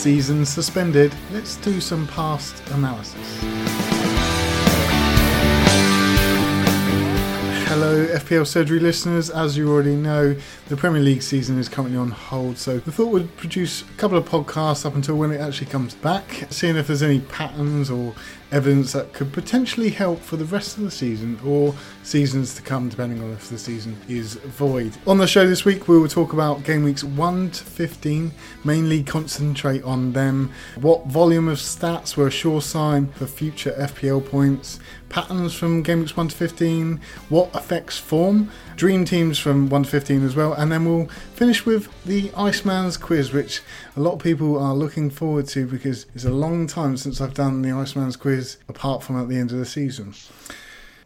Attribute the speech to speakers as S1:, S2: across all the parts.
S1: season suspended, let's do some past analysis. Hello, FPL Surgery listeners. As you already know, the Premier League season is currently on hold, so we thought we'd produce a couple of podcasts up until when it actually comes back, seeing if there's any patterns or evidence that could potentially help for the rest of the season or seasons to come, depending on if the season is void. On the show this week, we will talk about game weeks 1 to 15, mainly concentrate on them, what volume of stats were a sure sign for future FPL points, patterns from game weeks 1 to 15, what affects form, dream teams from 1 to 15 as well, and then we'll finish with the Iceman's quiz, which a lot of people are looking forward to because it's a long time since I've done the Iceman's quiz apart from at the end of the season.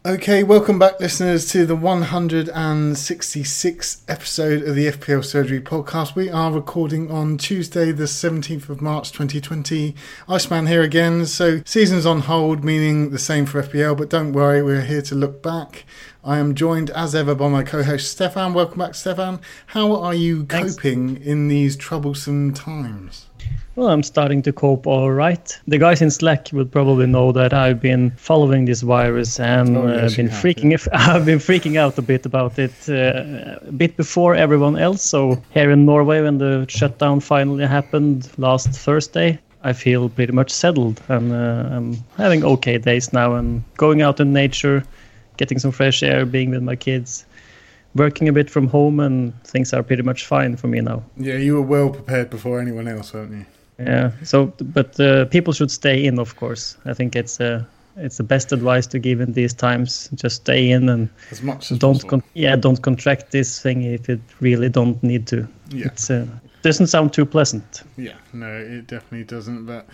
S1: Okay, welcome back, listeners, to the 166th episode of the FPL Surgery podcast. We are recording on Tuesday, the 17th of March 2020. Iceman here again. So, season's on hold, meaning the same for FPL, but don't worry, we're here to look back. I am joined as ever by my co host Stefan. Welcome back, Stefan. How are you
S2: Thanks.
S1: coping in these troublesome times?
S2: Well, I'm starting to cope all right. The guys in Slack will probably know that I've been following this virus and
S1: Oh,
S2: uh, been freaking. I've been freaking out a bit about it uh, a bit before everyone else. So here in Norway, when the shutdown finally happened last Thursday, I feel pretty much settled and uh, I'm having okay days now and going out in nature, getting some fresh air, being with my kids. Working a bit from home and things are pretty much fine for me now.
S1: Yeah, you were well prepared before anyone else, weren't you?
S2: Yeah. So, but uh, people should stay in, of course. I think it's uh, it's the best advice to give in these times. Just stay in and
S1: As much as
S2: don't con- yeah don't contract this thing if it really don't need to.
S1: Yeah.
S2: It's uh, doesn't sound too pleasant.
S1: Yeah, no, it definitely doesn't. But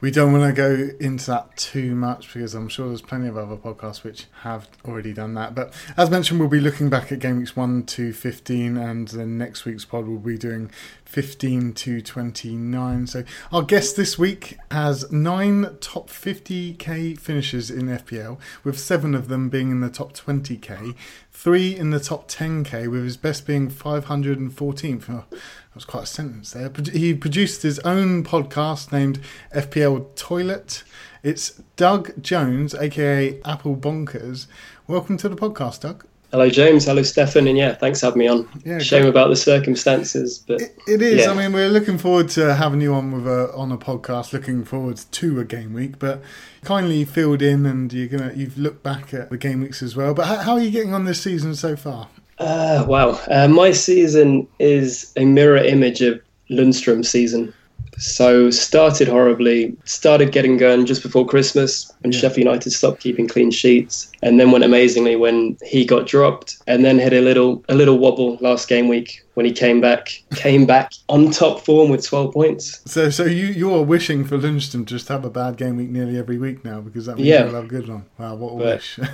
S1: we don't want to go into that too much because I'm sure there's plenty of other podcasts which have already done that. But as mentioned, we'll be looking back at game weeks 1 to 15, and then next week's pod will be doing 15 to 29. So our guest this week has nine top 50k finishes in FPL, with seven of them being in the top 20k, three in the top 10k, with his best being 514th. Oh, that was quite a sentence there. He produced his own podcast named FPL Toilet. It's Doug Jones, aka Apple Bonkers. Welcome to the podcast, Doug.
S3: Hello, James. Hello, Stefan. And yeah, thanks for having me on.
S1: Yeah,
S3: Shame
S1: great.
S3: about the circumstances, but
S1: It, it is.
S3: Yeah.
S1: I mean, we're looking forward to having you on with a on a podcast. Looking forward to a game week, but kindly filled in, and you're gonna you've looked back at the game weeks as well. But how, how are you getting on this season so far?
S3: uh, wow. Uh, my season is a mirror image of Lundstram's season. So started horribly, started getting going just before Christmas when
S1: Yeah.
S3: Sheffield United stopped keeping clean sheets, and then went amazingly when he got dropped, and then had a little a little wobble last game week when he came back, came back on top form with 12 points.
S1: So, so you you are wishing for Lundstram just have a bad game week nearly every week now because that means
S3: Yeah.
S1: you'll have a good one. Wow, what a
S3: But-
S1: wish!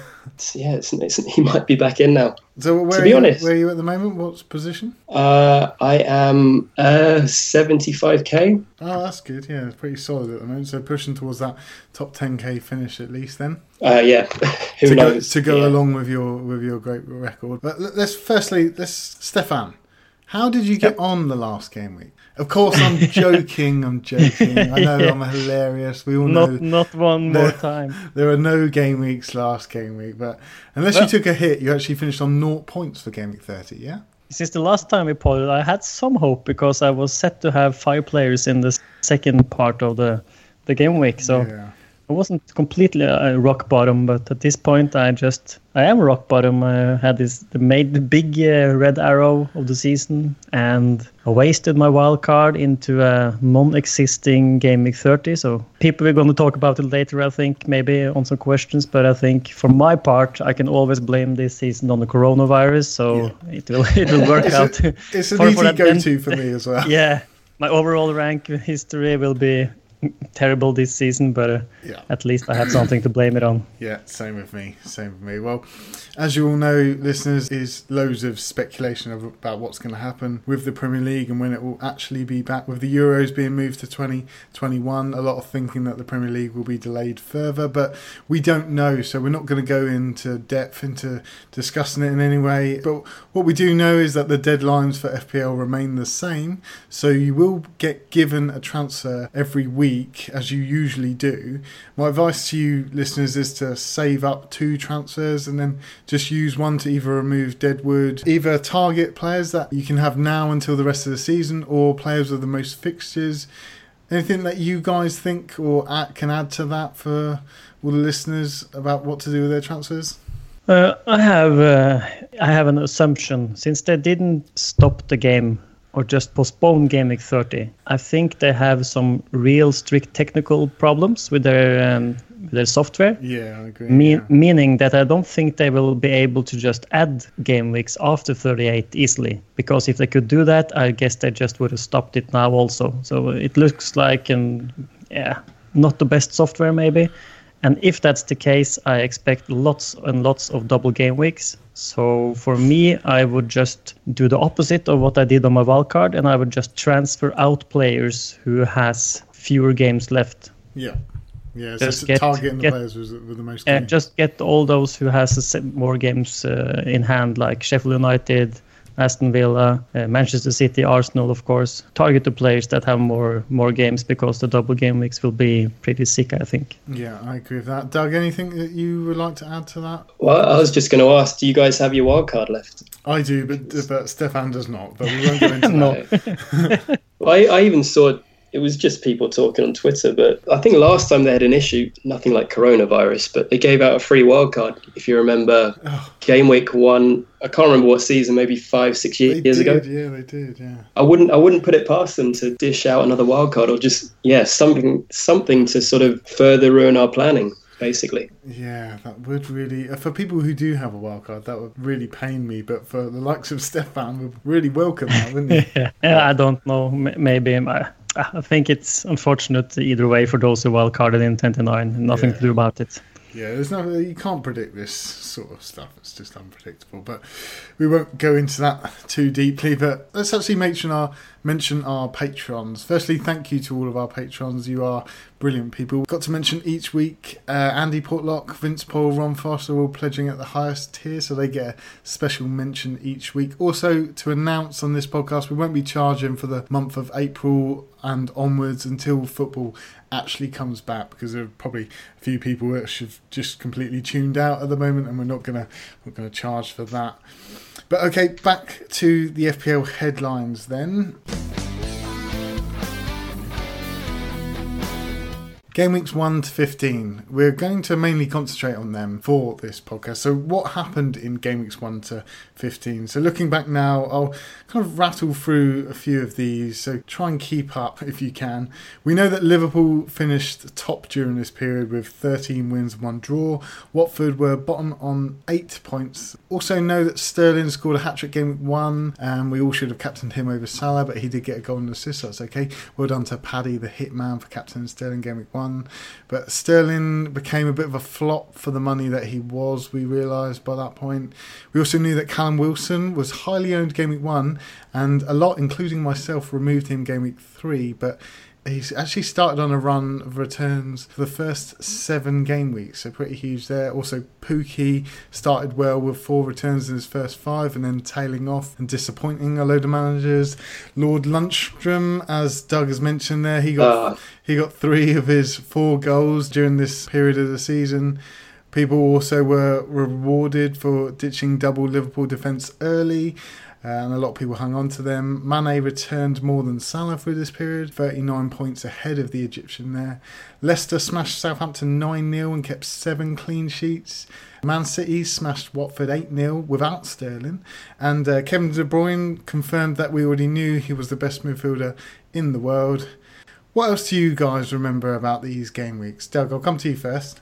S3: Yeah, it's, it's, he might be back in now.
S1: so, where
S3: To
S1: are
S3: be
S1: you,
S3: honest-
S1: where are you at the moment? What's position?
S3: Uh, I am uh, 75k.
S1: Oh, that's good. Yeah, it's pretty solid at the moment. So pushing towards that top 10k finish at least then.
S3: Uh, yeah, who
S1: to
S3: knows?
S1: go, to go
S3: Yeah.
S1: along with your with your great record. But l- let's firstly, let's Stefan. How did you get on the last game week? Of course, I'm joking. I'm joking. I know I'm hilarious. We all know
S2: Not not one
S1: No.
S2: more time.
S1: there are no game weeks last game week, but unless you took a hit, you actually finished on naught points for game week 30. Yeah.
S2: Since the last time we played, I had some hope because I was set to have five players in the second part of the the game week. So
S1: yeah.
S2: I wasn't completely uh, rock bottom, but at this point, I just I am rock bottom. I had this the made the big uh, red arrow of the season, and I wasted my wild card into a non-existing game week 30. So people are going to talk about it later, I think, maybe on some questions. But I think for my part, I can always blame this season on the coronavirus. So it will it will work
S1: It's,
S2: out.
S1: a, it's an
S2: for- for
S1: easy
S2: that
S1: go-to for me as well.
S2: yeah, my overall rank history will be terrible this season, but uh,
S1: Yeah.
S2: at least I have something to blame it on.
S1: Yeah, same with me. Same with me. Well, as you all know, listeners, is loads of speculation about what's going to happen with the Premier League and when it will actually be back. With the Euros being moved to 2021, a lot of thinking that the Premier League will be delayed further, but we don't know, so we're not going to go into depth into discussing it in any way. But what we do know is that the deadlines for FPL remain the same, so you will get given a transfer every week as you usually do. My advice to you listeners is to save up two transfers and then just use one to either remove Deadwood, either target players that you can have now until the rest of the season or players with the most fixtures. Anything that you guys think or can add to that for all the listeners about what to do with their transfers?
S2: Uh, I have uh, I have an assumption since they didn't stop the game or just postpone game week 30. I think they have some real strict technical problems with their um, their software.
S1: Yeah, I agree.
S2: Mean,
S1: yeah.
S2: Meaning that I don't think they will be able to just add game weeks after 38 easily. Because if they could do that, I guess they just would have stopped it now also. So it looks like an yeah, not the best software maybe. And if that's the case, I expect lots and lots of double game weeks. So for me, I would just do the opposite of what I did on my wildcard, and I would just transfer out players who has fewer games left
S1: Yeah. Yeah,
S2: Just
S1: so
S2: get-
S1: targeting the
S2: get-
S1: players with, with the most
S2: and
S1: games.
S2: just get all those who has more games uh, in hand, like Sheffield United, Aston Villa, uh, Manchester City, Arsenal, of course. Target the players that have more more games because the double game weeks will be pretty sick, I think.
S1: Yeah, I agree with that. Doug, anything that you would like to add to that?
S3: Well, I was just going to ask, do you guys have your wild card left?
S1: I do, but but Stefan does not. But we won't go into
S2: No.
S1: that.
S3: Well, I, I even saw it was just people talking on Twitter, but I think last time they had an issue, nothing like coronavirus, but they gave out a free wildcard. If you remember,
S1: Oh.
S3: game week one, I can't remember what season, maybe five, six
S1: They
S3: years
S1: did,
S3: ago.
S1: yeah, they did, yeah.
S3: I wouldn't, I wouldn't put it past them to dish out another wildcard or just, yeah, something, something to sort of further ruin our planning, basically.
S1: Yeah, that would really uh, for people who do have a wild card, that would really pain me. But for the likes of Stefan, would really welcome that, wouldn't he?
S2: Yeah, yeah I don't know. M- Maybe I, I think it's unfortunate either way for those who wildcarded in 29. Nothing
S1: Yeah.
S2: to do about it.
S1: Yeah, there's no you can't predict this sort of stuff. It's just unpredictable. But we won't go into that too deeply. But let's actually mention our mention our patrons. Firstly, thank you to all of our patrons. You are brilliant people. We've got to mention each week uh, Andy Portlock, Vince Paul, Ron Foster all pledging at the highest tier, so they get a special mention each week. Also, to announce on this podcast, we won't be charging for the month of April and onwards until football actually comes back because there are probably a few people that have just completely tuned out at the moment and we're not gonna not gonna charge for that. But okay, back to the FPL headlines then. Game weeks 1 to 15. We're going to mainly concentrate on them for this podcast. So, what happened in game weeks 1 to 15? So, looking back now, I'll kind of rattle through a few of these. So, try and keep up if you can. We know that Liverpool finished top during this period with 13 wins 1 draw. Watford were bottom on 8 points. Also, know that Sterling scored a hat trick game week 1, and we all should have captained him over Salah, but he did get a golden assist, so that's okay. Well done to Paddy, the hitman, for captaining Sterling game week 1. But Sterling became a bit of a flop for the money that he was, we realised by that point. We also knew that Callum Wilson was highly owned game week 1, and a lot, including myself, removed him game week 3, but He's actually started on a run of returns for the first seven game weeks, so pretty huge there. Also, Pukki started well with four returns in his first five and then tailing off and disappointing a load of managers. Lord Lundstram, as Doug has mentioned there, he got
S3: Uh,
S1: he got three of his four goals during this period of the season. People also were rewarded for ditching double Liverpool defence early, and a lot of people hung on to them. Mane returned more than Salah through this period, 39 points ahead of the Egyptian there. Leicester smashed Southampton 9 0 and kept seven clean sheets. Man City smashed Watford 8 0 without Sterling. And uh, Kevin De Bruyne confirmed that we already knew he was the best midfielder in the world. What else do you guys remember about these game weeks? Doug, I'll come to you first.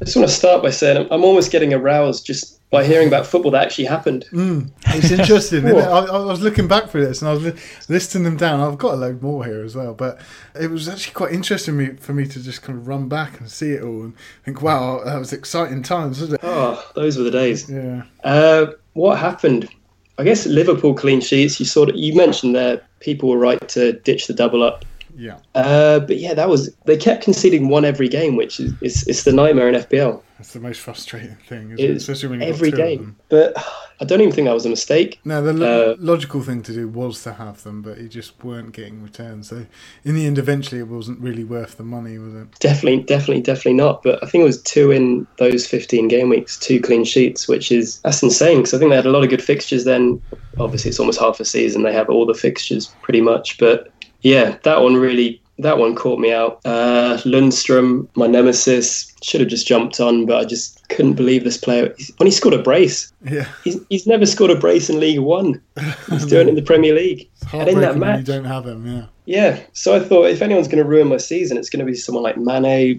S3: I just want to start by saying I'm almost getting aroused just by hearing about football that actually happened.
S1: Mm, it's interesting. I, I, was looking back through this and I was li- listing them down. I've got a load more here as well, but it was actually quite interesting for me to just kind of run back and see it all and think, wow, that was exciting times, wasn't it?
S3: Oh, those were the days.
S1: Yeah.
S3: Uh, what happened? I guess Liverpool clean sheets. You sort of you mentioned there people were right to ditch the double up.
S1: Yeah.
S3: Uh, but yeah, that was they kept conceding one every game, which is it's, it's the nightmare in FPL.
S1: It's the most frustrating thing, isn't
S3: It
S1: it?
S3: is
S1: Especially when you
S3: every game. But I don't even think that was a mistake.
S1: No, the lo-
S3: Uh,
S1: logical thing to do was to have them, but you just weren't getting returns. So in the end, eventually, it wasn't really worth the money, was it?
S3: Definitely, definitely, definitely not. But I think it was two in those 15 game weeks, two clean sheets, which is that's insane because I think they had a lot of good fixtures. Then, obviously, it's almost half a season; they have all the fixtures pretty much. But yeah, that one really, that one caught me out. Uh, Lundstram, my nemesis, should have just jumped on, but I just couldn't believe this player when he scored a brace.
S1: Yeah.
S3: He's, he's never scored a brace in League One. He's doing it in the Premier League. And in that
S1: when you don't have him. yeah.
S3: yeah. So I thought if anyone's going to ruin my season, it's going to be someone like Mane,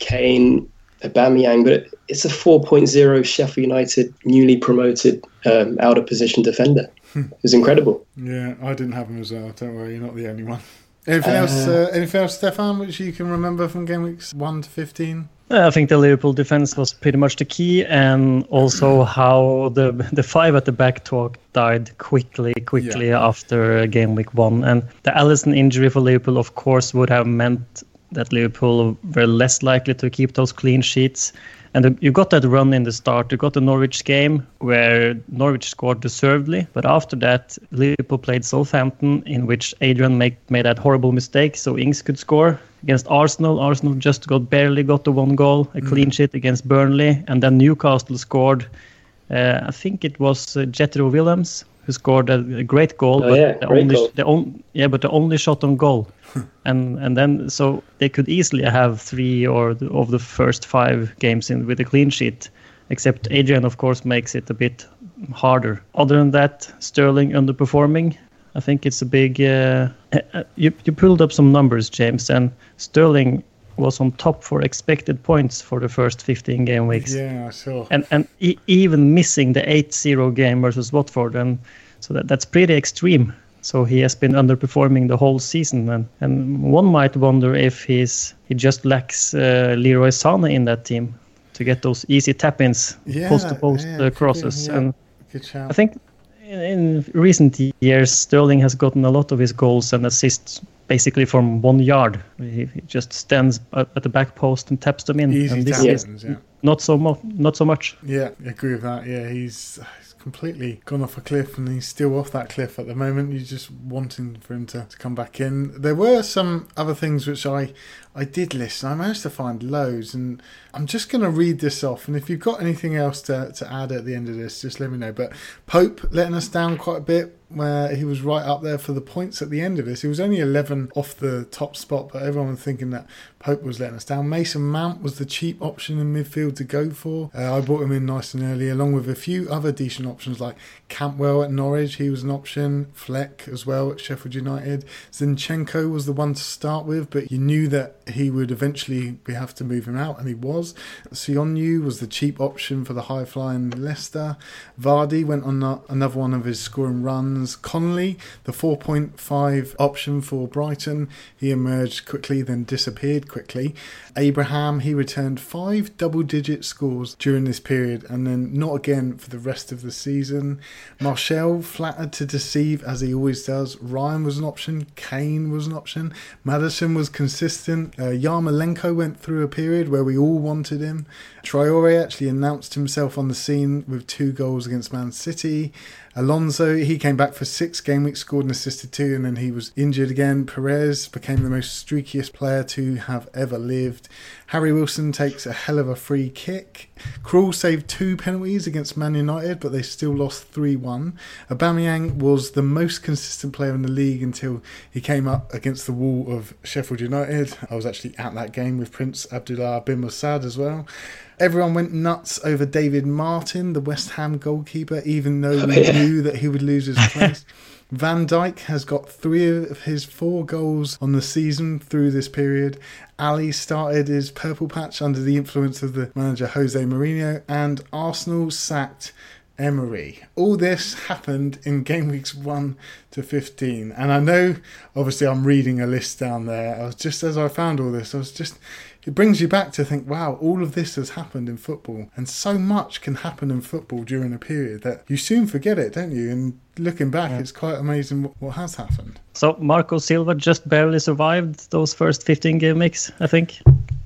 S3: Kane, Aubameyang. But it, it's a 4.0 Sheffield United newly promoted um, out of position defender. It was incredible.
S1: Yeah, I didn't have them as well. Don't worry, you're not the only one. Anything else? Uh, anything else, Stefan, which you can remember from game weeks one to fifteen?
S2: Uh, I think the Liverpool defense was pretty much the key, and also how the the five at the back talk died quickly, quickly after uh, game week one, and the Alisson injury for Liverpool, of course, would have meant that Liverpool were less likely to keep those clean sheets. And the, you got that run in the start. You got the Norwich game where Norwich scored deservedly, but after that, Liverpool played Southampton, in which Adrian made made that horrible mistake, so Ings could score against Arsenal. Arsenal just got barely got the one goal, a clean sheet against Burnley, and then Newcastle scored. Uh, I think it was uh, Jetro Willems who scored a, a great goal,
S3: Oh,
S2: but
S3: yeah,
S2: the
S3: great
S2: only
S3: goal.
S2: the on, yeah, but the only shot on goal, and and then so they could easily have three or the, of the first five games in with a clean sheet, except Adrian of course makes it a bit harder. Other than that, Sterling underperforming. I think it's a big. Uh, uh, you you pulled up some numbers, James, and Sterling was on top for expected points for the first 15 game weeks
S1: Yeah, I saw.
S2: and and e- even missing the 8-0 game versus Watford, and so that that's pretty extreme. So he has been underperforming the whole season, and, and one might wonder if he's he just lacks uh, Leroy Sane in that team to get those easy tap-ins,
S1: Yeah,
S2: post-to-post
S1: yeah,
S2: uh, crosses,
S1: yeah.
S2: and
S1: Good.
S2: I think in, in recent years Sterling has gotten a lot of his goals and assists basically from one yard. He, he just stands at, at the back post and taps them in,
S1: Easy
S2: and this
S1: tap-ins,
S2: is
S1: yeah.
S2: not so mo- not so much.
S1: Yeah, I agree with that. Yeah, he's, he's completely gone off a cliff and he's still off that cliff at the moment. You're just wanting for him to, to come back in. There were some other things which I, I did listen. I managed to find loads and I'm just going to read this off. And if you've got anything else to, to add at the end of this, just let me know. But Pope letting us down quite a bit where he was right up there for the points at the end of this. He was only 11 off the top spot, but everyone was thinking that Pope was letting us down. Mason Mount was the cheap option in midfield to go for. Uh, I brought him in nice and early, along with a few other decent options like Cantwell at Norwich. He was an option. Fleck as well at Sheffield United. Zinchenko was the one to start with, but you knew that he would eventually we have to move him out, and he was. Soyuncu was the cheap option for the high flying Leicester. Vardy went on another one of his scoring runs. Connolly, the 4.5 option for Brighton, he emerged quickly, then disappeared quickly. Abraham, he returned five double digit scores during this period and then not again for the rest of the season. Marshall flattered to deceive as he always does. Ryan was an option. Kane was an option. Maddison was consistent. Uh, Yarmolenko went through a period where we all wanted him. Traore actually announced himself on the scene with two goals against Man City. Alonso, he came back for six game weeks, scored and assisted two, and then he was injured again. Perez became the most streakiest player to have ever lived. Harry Wilson takes a hell of a free kick. Krul saved two penalties against Man United, but they still lost 3 1. Aubameyang was the most consistent player in the league until he came up against the wall of Sheffield United. I was actually at that game with Prince Abdullah bin Mossad as well. Everyone went nuts over David Martin, the West Ham goalkeeper, even though
S3: Oh,
S1: we
S3: yeah.
S1: knew that he would lose his place. Van Dijk has got three of his four goals on the season through this period. Alli started his purple patch under the influence of the manager Jose Mourinho, and Arsenal sacked Emery. All this happened in game weeks 1 to 15. And I know, obviously, I'm reading a list down there. I was just as I found all this, I was just. It brings you back to think, wow, all of this has happened in football. And so much can happen in football during a period that you soon forget it, don't you? And looking back, it's quite amazing what, what has happened.
S2: So Marco Silva just barely survived those first 15 game weeks, I think.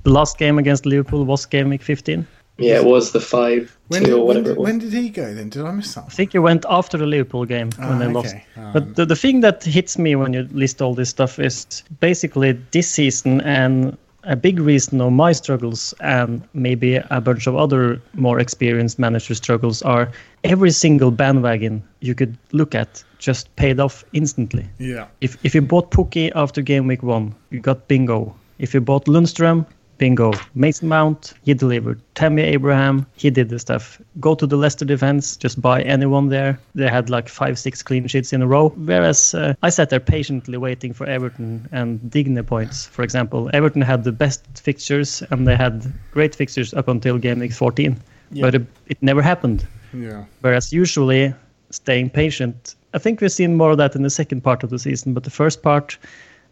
S2: The last game against Liverpool was game week 15.
S3: Yeah, it was the five
S1: When
S3: two
S1: did,
S3: or
S1: when,
S3: whatever
S1: did,
S3: it was.
S1: when did he go then? Did I miss that?
S2: I think he went after the Liverpool game when
S1: Ah,
S2: they lost.
S1: okay. Ah,
S2: But the, the thing that hits me when you list all this stuff is basically this season and a big reason of my struggles and maybe a bunch of other more experienced managers' struggles are every single bandwagon you could look at just paid off instantly.
S1: yeah.
S2: If if you bought Pukki after game week one, you got bingo. If you bought Lundstram, bingo. Mason Mount, he delivered. Tammy Abraham, he did the stuff. Go to the Leicester defense, just buy anyone there. They had like five, six clean sheets in a row. Whereas uh, I sat there patiently waiting for Everton and Digne points, for example. Everton had the best fixtures and they had great fixtures up until game week 14. But it, it never happened.
S1: Yeah.
S2: Whereas usually staying patient, I think we've seen more of that in the second part of the season. But the first part,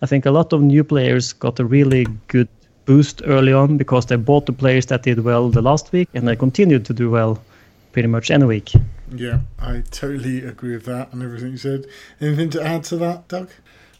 S2: I think a lot of new players got a really good boost early on because they bought the players that did well the last week and they continued to do well pretty much any week.
S1: Yeah, I totally agree with that and everything you said. Anything to add to that, Doug?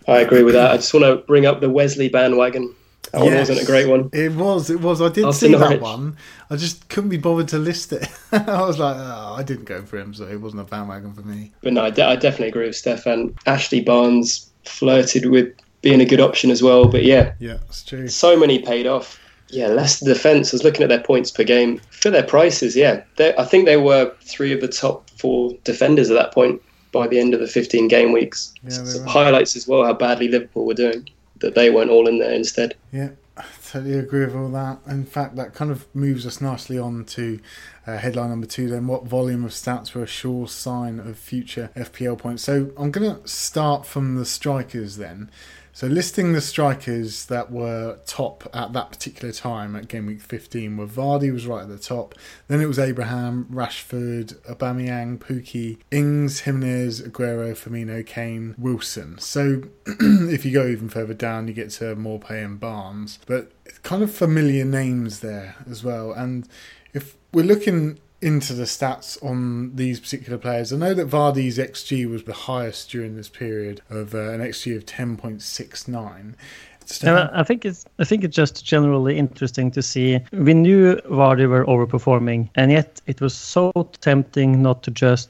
S3: I agree with that. I just want to bring up the Wesley bandwagon. That one wasn't a great one.
S1: It was, it was. I did
S3: Austin
S1: see that one. I just couldn't be bothered to list it. I was like, oh, I didn't go for him, so it wasn't a bandwagon for me.
S3: But no, I, de- I definitely agree with Stefan. Ashley Barnes flirted with being a good option as well. But yeah,
S1: Yeah, it's true.
S3: so many paid off. Yeah, Leicester defence. I was looking at their points per game for their prices. Yeah, They- I think they were three of the top four defenders at that point by the end of the 15 game weeks.
S1: Yeah,
S3: So highlights as well how badly Liverpool were doing. That they weren't all in there instead.
S1: Yeah, I totally agree with all that. In fact, that kind of moves us nicely on to uh, headline number two. Then, what volume of stats were a sure sign of future FPL points? So, I'm going to start from the strikers then. So, listing the strikers that were top at that particular time at game week 15 were Vardy was right at the top. Then it was Abraham, Rashford, Aubameyang, Pukki, Ings, Jimenez, Aguero, Firmino, Kane, Wilson. So if you go even further down, you get to Maupay and Barnes. But kind of familiar names there as well. And if we're looking into the stats on these particular players, I know that Vardy's XG was the highest during this period of uh, an XG of 10.69.
S2: And
S1: Stefan?
S2: I I think it's I think it's just generally interesting to see. We knew Vardy were overperforming, and yet it was so tempting not to just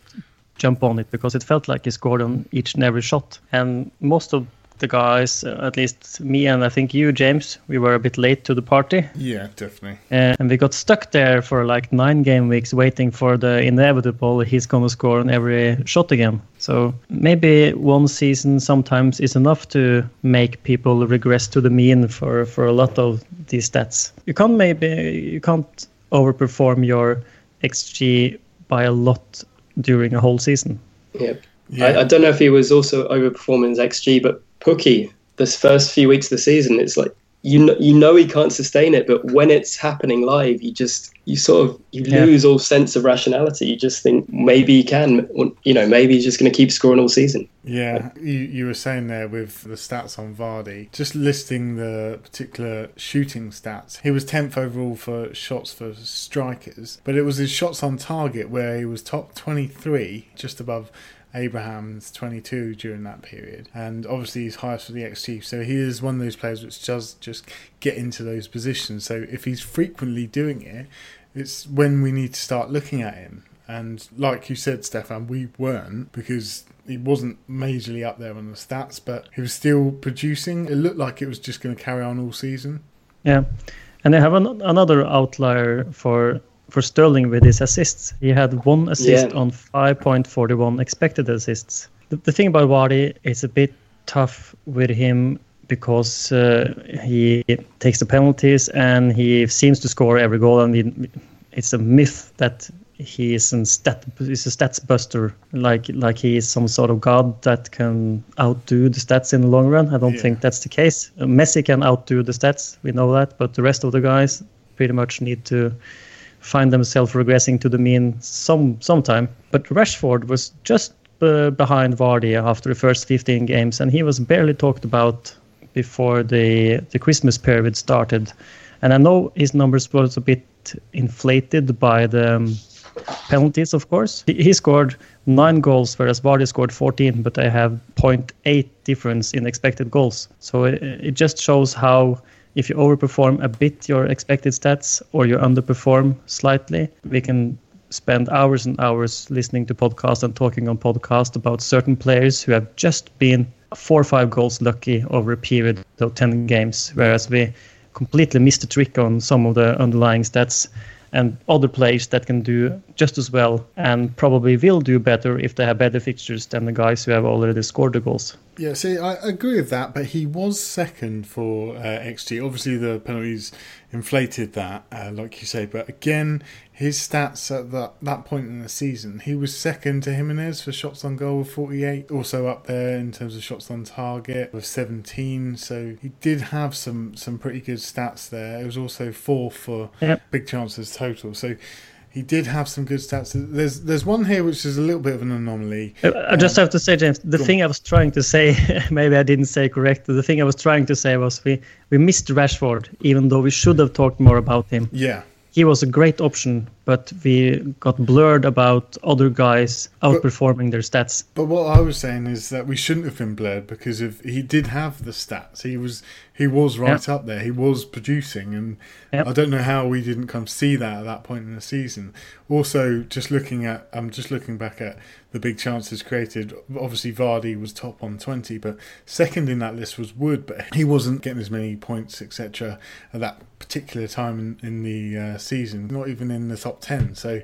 S2: jump on it because it felt like he scored on each and every shot. And most of the guys, uh, at least me and I think you, James, we were a bit late to the party,
S1: yeah, definitely.
S2: uh, and we got stuck there for like nine game weeks waiting for the inevitable. He's gonna score on every shot again. So maybe one season sometimes is enough to make people regress to the mean for for a lot of these stats. You can't maybe you can't overperform your xG by a lot during a whole season.
S3: Yeah.
S1: Yeah.
S3: I, I don't know if he was also overperforming his XG, but Pukki, this first few weeks of the season, it's like you know, you know he can't sustain it, but when it's happening live, you just you sort of you
S2: Yeah.
S3: lose all sense of rationality. You just think maybe he can, you know, maybe he's just going to keep scoring all season.
S1: Yeah, you, you were saying there with the stats on Vardy, just listing the particular shooting stats. He was 10th overall for shots for strikers, but it was his shots on target where he was top 23, just above Abraham's 22 during that period. And obviously he's highest for the XG, so he is one of those players which does just get into those positions. So if he's frequently doing it, it's when we need to start looking at him. And like you said, Stefan, we weren't because he wasn't majorly up there on the stats, but he was still producing. It looked like it was just going to carry on all season.
S2: Yeah, and they have an, another outlier for for Sterling with his assists. He had one assist
S3: Yeah.
S2: on 5.41 expected assists. The, the thing about Vardy is a bit tough with him because uh, he takes the penalties and he seems to score every goal and he, it's a myth that he is a stat is a stats buster like like he is some sort of god that can outdo the stats in the long run i don't
S1: Yeah.
S2: think that's the case Uh, messi can outdo the stats we know that but the rest of the guys pretty much need to find themselves regressing to the mean some sometime but rashford was just behind vardy after the first 15 games and he was barely talked about before the the christmas period started and i know his numbers was a bit inflated by the um, penalties, of course. He, he scored nine goals, whereas Vardy scored 14, but they have 0.8 difference in expected goals. So it, it just shows how if you overperform a bit your expected stats or you underperform slightly, we can spend hours and hours listening to podcasts and talking on podcasts about certain players who have just been four or five goals lucky over a period of 10 games, whereas we completely missed the trick on some of the underlying stats and other players that can do just as well and probably will do better if they have better fixtures than the guys who have already scored the goals.
S1: Yeah, see, I agree with that, but he was second for uh, XG. Obviously, the penalties inflated that, uh, like you say, but again, his stats at that, that point in the season, he was second to Jimenez for shots on goal with 48, also up there in terms of shots on target with 17. So he did have some, some pretty good stats there. It was also fourth for
S2: Yep.
S1: big chances total. So he did have some good stats. There's there's one here which is a little bit of an anomaly.
S2: Uh, I just have to say, James, the
S1: Go on.
S2: thing I was trying to say, maybe I didn't say correct. The thing I was trying to say was we, we missed Rashford, even though we should have talked more about him.
S1: Yeah,
S2: He was a great option, but we got blurred about other guys outperforming their stats.
S1: But what I was saying is that we shouldn't have been blurred because if he did have the stats, he was he was right up there. He was producing, and
S2: Yep.
S1: I don't know how we didn't come see that at that point in the season. Also, just looking at, I'm just looking back at the big chances created. Obviously, Vardy was top on 20, but second in that list was Wood, but he wasn't getting as many points, etc. At that particular time in, in the uh, season, not even in the top 10. So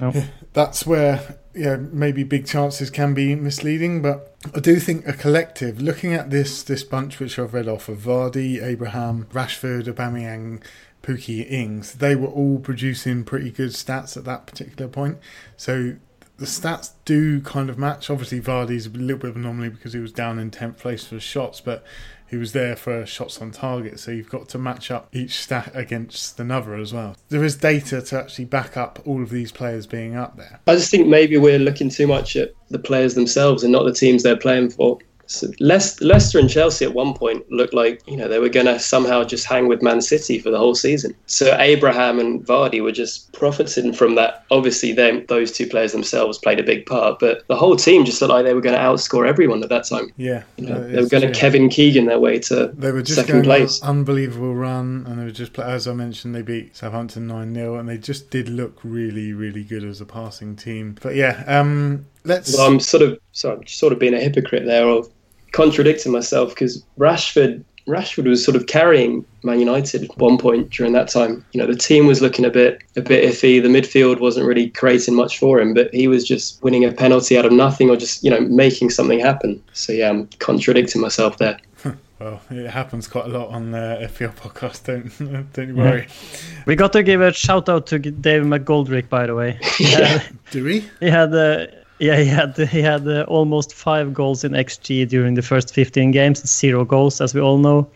S2: No.
S1: that's where yeah maybe big chances can be misleading but I do think a collective looking at this this bunch which I've read off of Vardy, Abraham, Rashford, Aubameyang, Pukki, Ings they were all producing pretty good stats at that particular point so the stats do kind of match obviously Vardy's a little bit of an anomaly because he was down in 10th place for shots but he was there for shots on target, so you've got to match up each stat against another as well. There is data to actually back up all of these players being up there.
S3: I just think maybe we're looking too much at the players themselves and not the teams they're playing for. So Leicester and Chelsea at one point looked like you know they were going to somehow just hang with Man City for the whole season. So Abraham and Vardy were just profiting from that. Obviously, them those two players themselves played a big part, but the whole team just looked like they were going to outscore everyone at that time.
S1: Yeah,
S3: You know, they were going to. Kevin Keegan their way to
S1: They were just
S3: second place.
S1: an unbelievable run, and they were just, as I mentioned, they beat Southampton 9 0, and they just did look really, really good as a passing team. But yeah, um, let's.
S3: Well, I'm sort of sorry, I'm sort of being a hypocrite there, or contradicting myself because Rashford Rashford was sort of carrying Man United at one point during that time. You know, the team was looking a bit a bit iffy. The midfield wasn't really creating much for him, but he was just winning a penalty out of nothing or just you know making something happen. So yeah, I'm contradicting myself there.
S1: Well, it happens quite a lot on the FPL podcast, don't, don't you worry.
S2: We got to give a shout out to David McGoldrick, by the way. He had,
S1: Do we?
S2: he had uh, yeah, he had he had uh, almost five goals in xG during the first 15 games, zero goals, as we all know,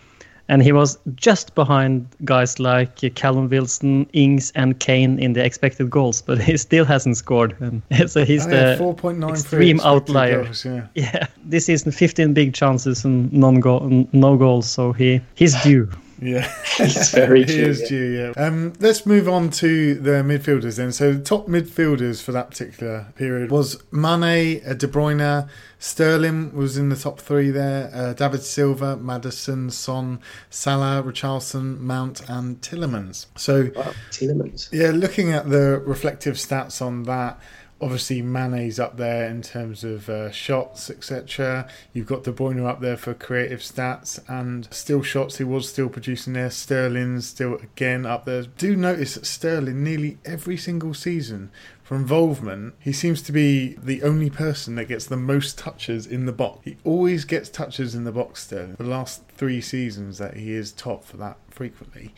S2: and he was just behind guys like Callum Wilson, Ings, and Kane in the expected goals, but he still hasn't scored. And so he's
S1: Oh,
S2: the
S1: 4.93
S2: extreme outlier.
S1: goals, yeah.
S2: yeah. This season, 15 big chances and non goal, no goals, so he he's due.
S1: Yeah,
S3: It's very
S1: he is
S3: yeah.
S1: due. Yeah. Um, let's move on to the midfielders then. So the top midfielders for that particular period was Mane, uh, De Bruyne, Sterling was in the top three there. Uh, David Silva, Maddison, Son, Salah, Richarlison, Mount, and Tielemans. So
S3: Wow, Tielemans.
S1: yeah, looking at the reflective stats on that, obviously Mane's up there in terms of uh, shots, etc. You've got De Bruyne up there for creative stats and still shots. He was still producing there. Sterling's still again up there. Do notice that Sterling nearly every single season for involvement, he seems to be the only person that gets the most touches in the box. He always gets touches in the box still. The last three seasons that he is top for that frequently.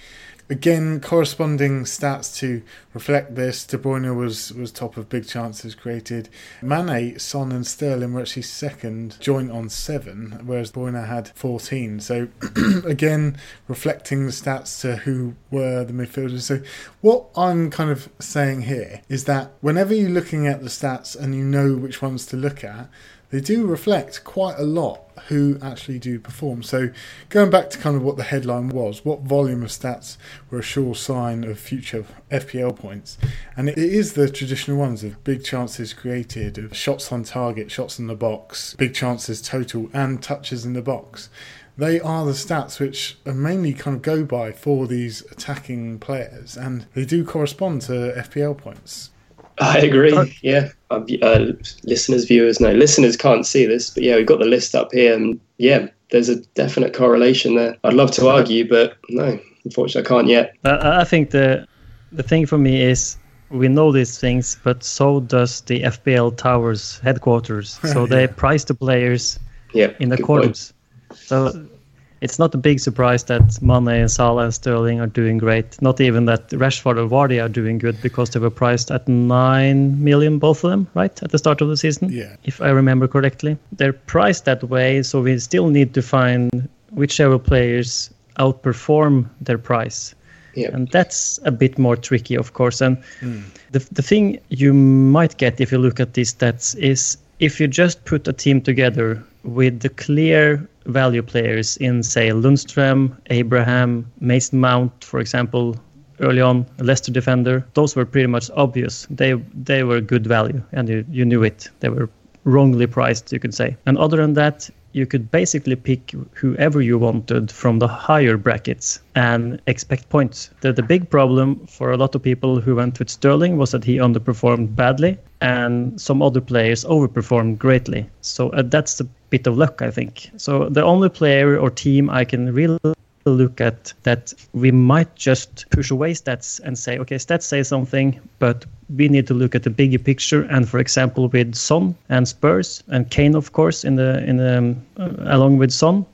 S1: Again, corresponding stats to reflect this. De Bruyne was, was top of big chances created. Mane, Son, and Sterling were actually second, joint on seven, whereas Bruyne had 14. So, again, reflecting the stats to who were the midfielders. So, what I'm kind of saying here is that whenever you're looking at the stats and you know which ones to look at, they do reflect quite a lot who actually do perform. So, going back to kind of what the headline was, what volume of stats were a sure sign of future FPL points? And it is the traditional ones of big chances created, of shots on target, shots in the box, big chances total, and touches in the box. They are the stats which are mainly kind of go by for these attacking players, and they do correspond to FPL points.
S3: I agree. Yeah, uh, listeners, viewers, no, listeners can't see this, but yeah, we've got the list up here, and yeah, there's a definite correlation there. I'd love to argue, but no, unfortunately, I can't yet.
S2: I think the the thing for me is we know these things, but so does the FPL Towers headquarters. So yeah. they price the players
S3: yeah,
S2: in accordance. So it's not a big surprise that Mane, and Salah, and Sterling are doing great. Not even that Rashford or Vardy are doing good because they were priced at nine million, both of them, right at the start of the season.
S1: Yeah.
S2: If I remember correctly, they're priced that way, so we still need to find whichever players outperform their price.
S3: Yeah.
S2: And that's a bit more tricky, of course. And mm. the the thing you might get if you look at these stats is if you just put a team together with the clear value players in, say, Lundstram, Abraham, Mason Mount, for example, early on, Leicester defender, those were pretty much obvious. They they were good value, and you, you knew it. They were wrongly priced, you could say. And other than that, you could basically pick whoever you wanted from the higher brackets and expect points. The, the big problem for a lot of people who went with Sterling was that he underperformed badly and some other players overperformed greatly. So uh, that's a bit of luck, I think. So the only player or team I can really look at that we might just push away stats and say, okay, stats say something, but we need to look at the bigger picture. And for example, with Son and Spurs and Kane, of course, in the in the uh, along with Son,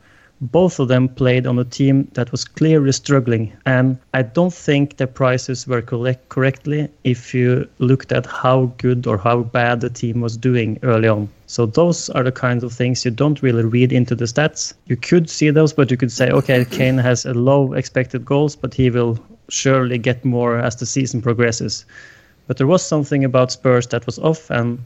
S2: both of them played on a team that was clearly struggling. And I don't think the prices were collect correctly if you looked at how good or how bad the team was doing early on. So those are the kinds of things you don't really read into the stats. You could see those, but you could say, okay, Kane has a low expected goals, but he will surely get more as the season progresses. But there was something about Spurs that was off, and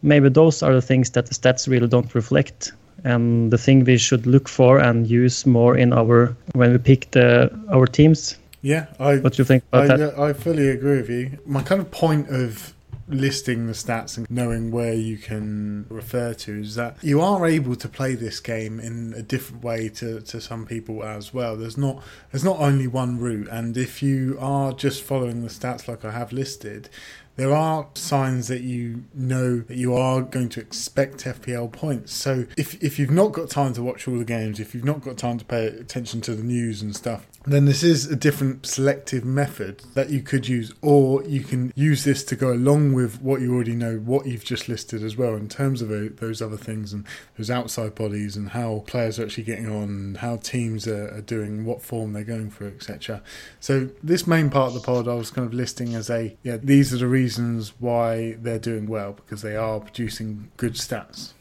S2: maybe those are the things that the stats really don't reflect and the thing we should look for and use more in our when we pick the our teams.
S1: Yeah, I.
S2: What do you think about
S1: I,
S2: that?
S1: Uh, I fully agree with you. My kind of point of listing the stats and knowing where you can refer to is that you are able to play this game in a different way to, to some people as well. There's not there's not only one route, and if you are just following the stats like I have listed, there are signs that you know that you are going to expect FPL points. So if if you've not got time to watch all the games, if you've not got time to pay attention to the news and stuff, then this is a different selective method that you could use, or you can use this to go along with what you already know, what you've just listed as well, in terms of uh, those other things and those outside bodies and how players are actually getting on, how teams are, are doing, what form they're going for, etc. So this main part of the pod, I was kind of listing as a yeah, these are the reasons why they're doing well because they are producing good stats.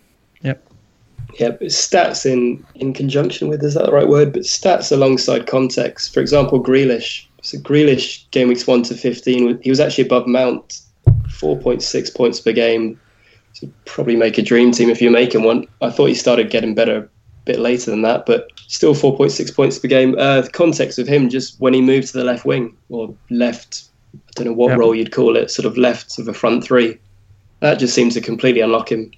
S2: Yep.
S3: Yeah, but stats in in conjunction with is that the right word? But stats alongside context. For example, Grealish. So Grealish game weeks one to fifteen, he was actually above Mount, four point six points per game. So probably make a dream team if you're making one. I thought he started getting better a bit later than that, but still four point six points per game. Uh, the context of him just when he moved to the left wing or left, I don't know what yeah. role you'd call it, sort of left of a front three. That just seems to completely unlock him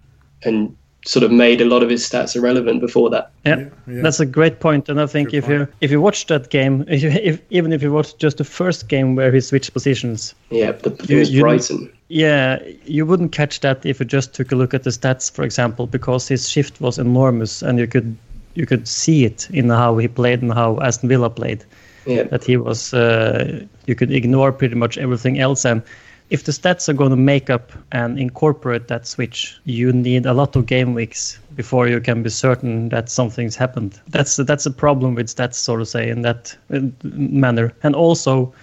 S3: and sort of made a lot of his stats irrelevant before that.
S2: Yeah, yeah, yeah. that's a great point. And I think Good if point. you if you watch that game, if, you, if even if you watch just the first game where he switched positions,
S3: yeah, the, it was Brighton.
S2: Yeah, you wouldn't catch that if you just took a look at the stats, for example, because his shift was enormous, and you could you could see it in how he played and how Aston Villa played.
S3: Yeah.
S2: That he was, uh, you could ignore pretty much everything else, and if the stats are going to make up and incorporate that switch, you need a lot of game weeks before you can be certain that something's happened. That's that's a problem with stats, so to say, in that uh, manner. And also,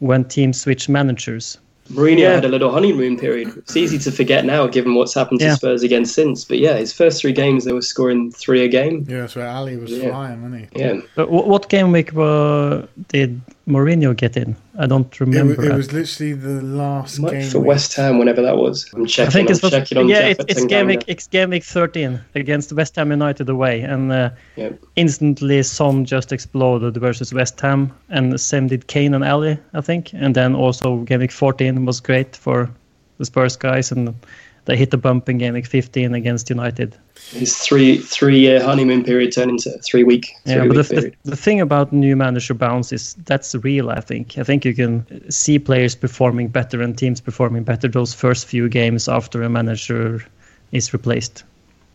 S2: when teams switch managers,
S3: Mourinho yeah. had a little honeymoon period. It's easy to forget now, given what's happened to yeah. Spurs again since. But yeah, his first three games, they were scoring three a game.
S1: Yeah, that's right. Alli was
S3: yeah.
S1: flying, wasn't
S3: he? Yeah.
S2: But what game week uh, did Mourinho get in? I don't remember.
S1: It, it was literally the last game
S3: for West Ham, whenever that was. I'm checking. I think it's, checking on
S2: yeah, it, it's game week. It's game week 13 against West Ham United away, and uh, instantly Son just exploded versus West Ham, and the same did Kane and Alli, I think, and then also game week 14 was great for the Spurs guys, and they hit the bump in game week 15 against United.
S3: His three three year honeymoon period turned into three week. Three
S2: yeah,
S3: but
S2: the, the, the, thing about new manager bounce is that's real. I think. I think you can see players performing better and teams performing better those first few games after a manager is replaced.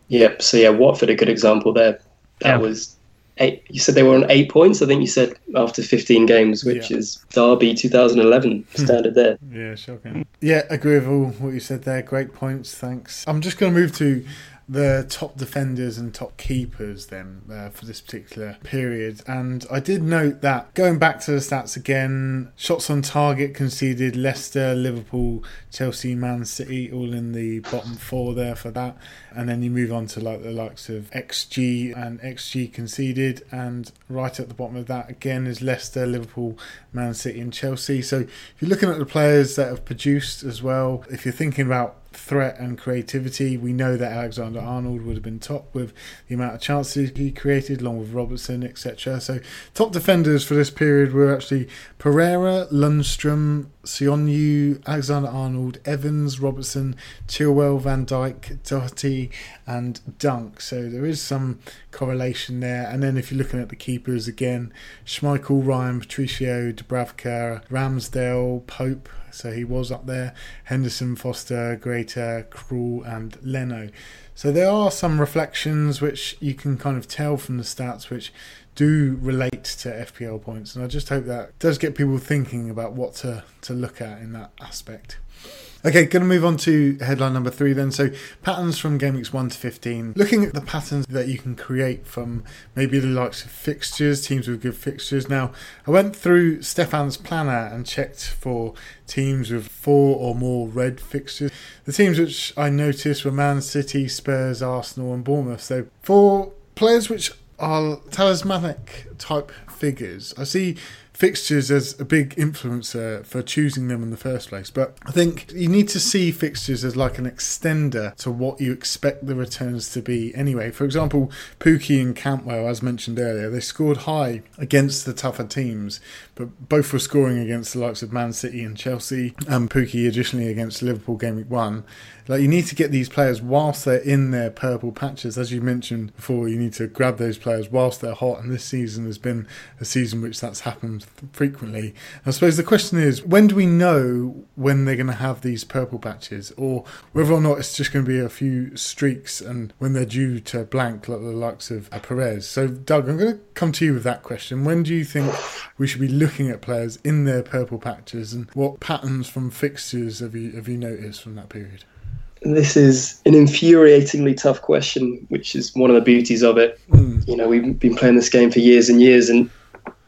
S3: Yep. So yeah, Watford a good example there. That yeah. was eight. You said they were on eight points. I think you said after 15 games, which yeah. is Derby 2011 hmm. standard there.
S1: Yeah, shocking. Yeah, agree with all what you said there. Great points. Thanks. I'm just going to move to the top defenders and top keepers then uh, for this particular period. And I did note that going back to the stats again, shots on target conceded Leicester, Liverpool, Chelsea, Man City, all in the bottom four there for that. And then you move on to like the likes of XG and XG conceded, and right at the bottom of that again is Leicester, Liverpool, Man City, and Chelsea. So if you're looking at the players that have produced as well, if you're thinking about threat and creativity. We know that Alexander Arnold would have been top with the amount of chances he created, along with Robertson, etc. So, top defenders for this period were actually Pereira, Lundstram, Soyuncu, Alexander Arnold, Evans, Robertson, Chilwell, Van Dijk, Doherty, and Dunk. So there is some correlation there. And then if you're looking at the keepers again, Schmeichel, Ryan, Patricio, Dubravka, Ramsdale, Pope. So he was up there. Henderson, Foster, Guaita, Krul, and Leno. So there are some reflections which you can kind of tell from the stats which do relate to FPL points. And I just hope that does get people thinking about what to, to look at in that aspect. Okay, going to move on to headline number three then. So, patterns from game weeks 1 to 15. Looking at the patterns that you can create from maybe the likes of fixtures, teams with good fixtures. Now, I went through Stefan's planner and checked for teams with four or more red fixtures. The teams which I noticed were Man City, Spurs, Arsenal, and Bournemouth. So, for players which are talismanic type figures, I see fixtures as a big influencer for choosing them in the first place. But I think you need to see fixtures as like an extender to what you expect the returns to be anyway. For example, Pukki and Cantwell, as mentioned earlier, they scored high against the tougher teams, but both were scoring against the likes of Man City and Chelsea, and Pukki additionally against Liverpool game week one. Like you need to get these players whilst they're in their purple patches, as you mentioned before. You need to grab those players whilst they're hot, and this season has been a season which that's happened frequently. I suppose the question is, when do we know when they're going to have these purple patches, or whether or not it's just going to be a few streaks and when they're due to blank, like the likes of Perez. So, Doug, I'm going to come to you with that question. When do you think we should be looking at players in their purple patches, and what patterns from fixtures have you have you noticed from that period?
S3: this is an infuriatingly tough question, which is one of the beauties of it. Mm. You know, we've been playing this game for years and years, and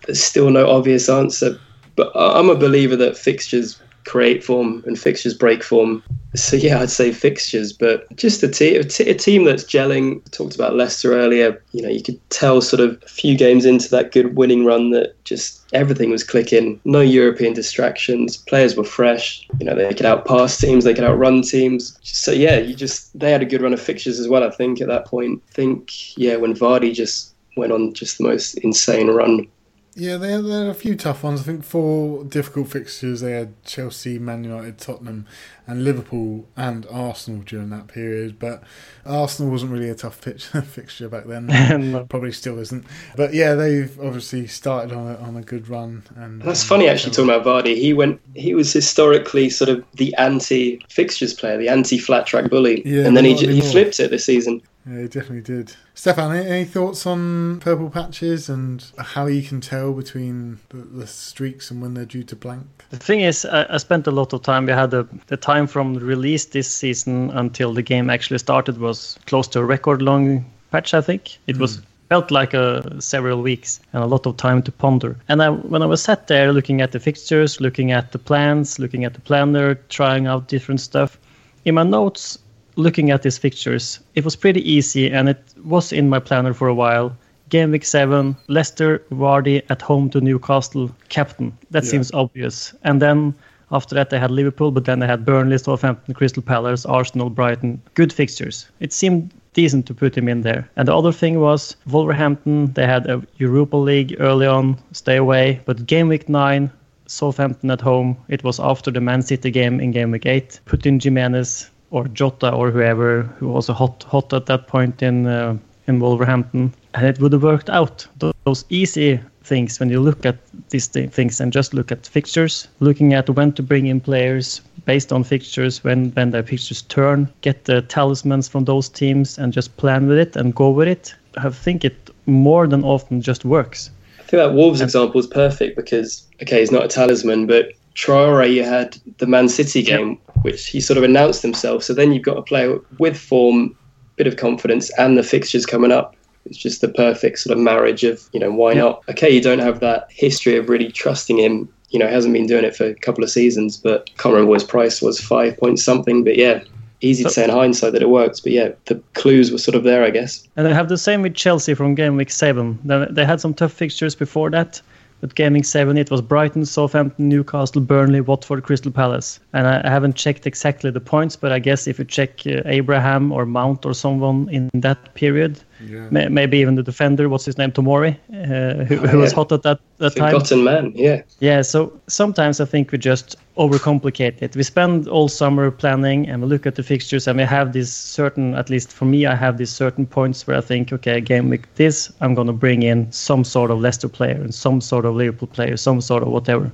S3: there's still no obvious answer. But I'm a believer that fixtures create form and fixtures break form. So yeah, I'd say fixtures, but just a, te- a, te- a team that's gelling. I talked about Leicester earlier. You know, you could tell sort of a few games into that good winning run that just everything was clicking. No European distractions. Players were fresh. You know, they could outpass teams, they could outrun teams. So yeah, you just they had a good run of fixtures as well. I think at that point. I think yeah, when Vardy just went on just the most insane run
S1: yeah, they had, they had, a few tough ones. I think four difficult fixtures. They had Chelsea, Man United, Tottenham, and Liverpool and Arsenal during that period. But Arsenal wasn't really a tough pitch, fixture back then. Probably still isn't. But yeah, they've obviously started on a, on a good run. And
S3: that's um, funny actually talking about Vardy. He went. He was historically sort of the anti fixtures player, the anti flat track bully, yeah, and then he he flipped it this season.
S1: Yeah, he definitely did. Stefan, any, any thoughts on purple patches and how you can tell between the, the streaks and when they're due to blank?
S2: The thing is, I, I spent a lot of time. We had the, the time from release this season until the game actually started was close to a record long patch. I think it was hmm. felt like a several weeks and a lot of time to ponder. And I, when I was sat there looking at the fixtures, looking at the plans, looking at the planner, trying out different stuff, in my notes, looking at these fixtures, it was pretty easy and it was in my planner for a while. Game week seven, Leicester, Vardy at home to Newcastle, captain. That
S1: Yeah.
S2: seems obvious. And then after that, they had Liverpool, but then they had Burnley, Southampton, Crystal Palace, Arsenal, Brighton. Good fixtures. It seemed decent to put him in there. And the other thing was Wolverhampton, they had a Europa League early on, stay away. But game week nine, Southampton at home, it was after the Man City game in game week eight. Put in Jimenez or Jota or whoever who was hot hot at that point in uh, in Wolverhampton, and it would have worked out. Those easy things when you look at these things and just look at fixtures, looking at when to bring in players based on fixtures, when when their fixtures turn, get the talismans from those teams and just plan with it and go with it. I think it more than often just works.
S3: I think that Wolves example is perfect because, okay, he's not a talisman, but Traore, you had the Man City game, which he sort of announced himself. So then you've got a player with form, bit of confidence, and the fixtures coming up. It's just the perfect sort of marriage of, you know, why
S2: Yeah.
S3: not? Okay, you don't have that history of really trusting him. You know, he hasn't been doing it for a couple of seasons, but can't remember what his price was, five point something. But yeah, easy to
S2: So-
S3: say in hindsight that it works. But yeah, the clues were sort of there, I guess.
S2: And I have the same with Chelsea from game week seven. They they had some tough fixtures before that, but gaming seven it was Brighton, Southampton, Newcastle, Burnley, Watford, Crystal Palace. And I, haven't checked exactly the points, but I guess if you check uh, Abraham or Mount or someone in that period,
S1: Yeah.
S2: may, maybe even the defender, what's his name, Tomori, uh, who,
S3: Oh,
S2: who was hot at that, that time.
S3: Forgotten man, yeah.
S2: Yeah, so sometimes I think we just overcomplicate it. We spend all summer planning and we look at the fixtures and we have these certain, at least for me, I have these certain points where I think, okay, game week this, I'm going to bring in some sort of Leicester player and some sort of Liverpool player, some sort of whatever.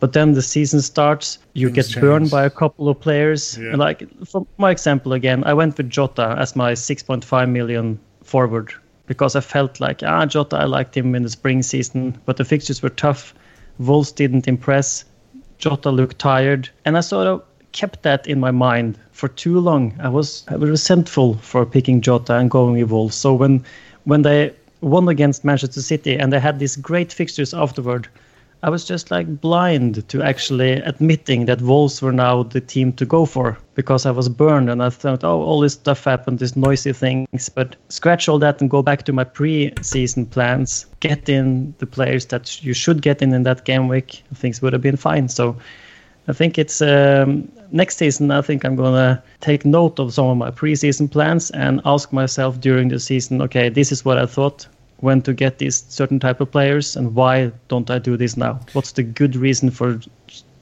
S2: But then the season starts, you
S1: Things
S2: get burned
S1: change.
S2: by a couple of players.
S1: Yeah.
S2: Like, for my example again, I went with Jota as my 6.5 million forward because I felt like, ah, Jota, I liked him in the spring season, but the fixtures were tough. Wolves didn't impress. Jota looked tired. And I sort of kept that in my mind for too long. I was, I was resentful for picking Jota and going with Wolves. So when, when they won against Manchester City and they had these great fixtures afterward, I was just like blind to actually admitting that Wolves were now the team to go for because I was burned and I thought, oh, all this stuff happened, these noisy things. But scratch all that and go back to my pre-season plans, get in the players that you should get in in that game week, things would have been fine. So I think it's um, next season. I think I'm gonna take note of some of my preseason plans and ask myself during the season. Okay, this is what I thought when to get these certain type of players, and why don't I do this now? What's the good reason for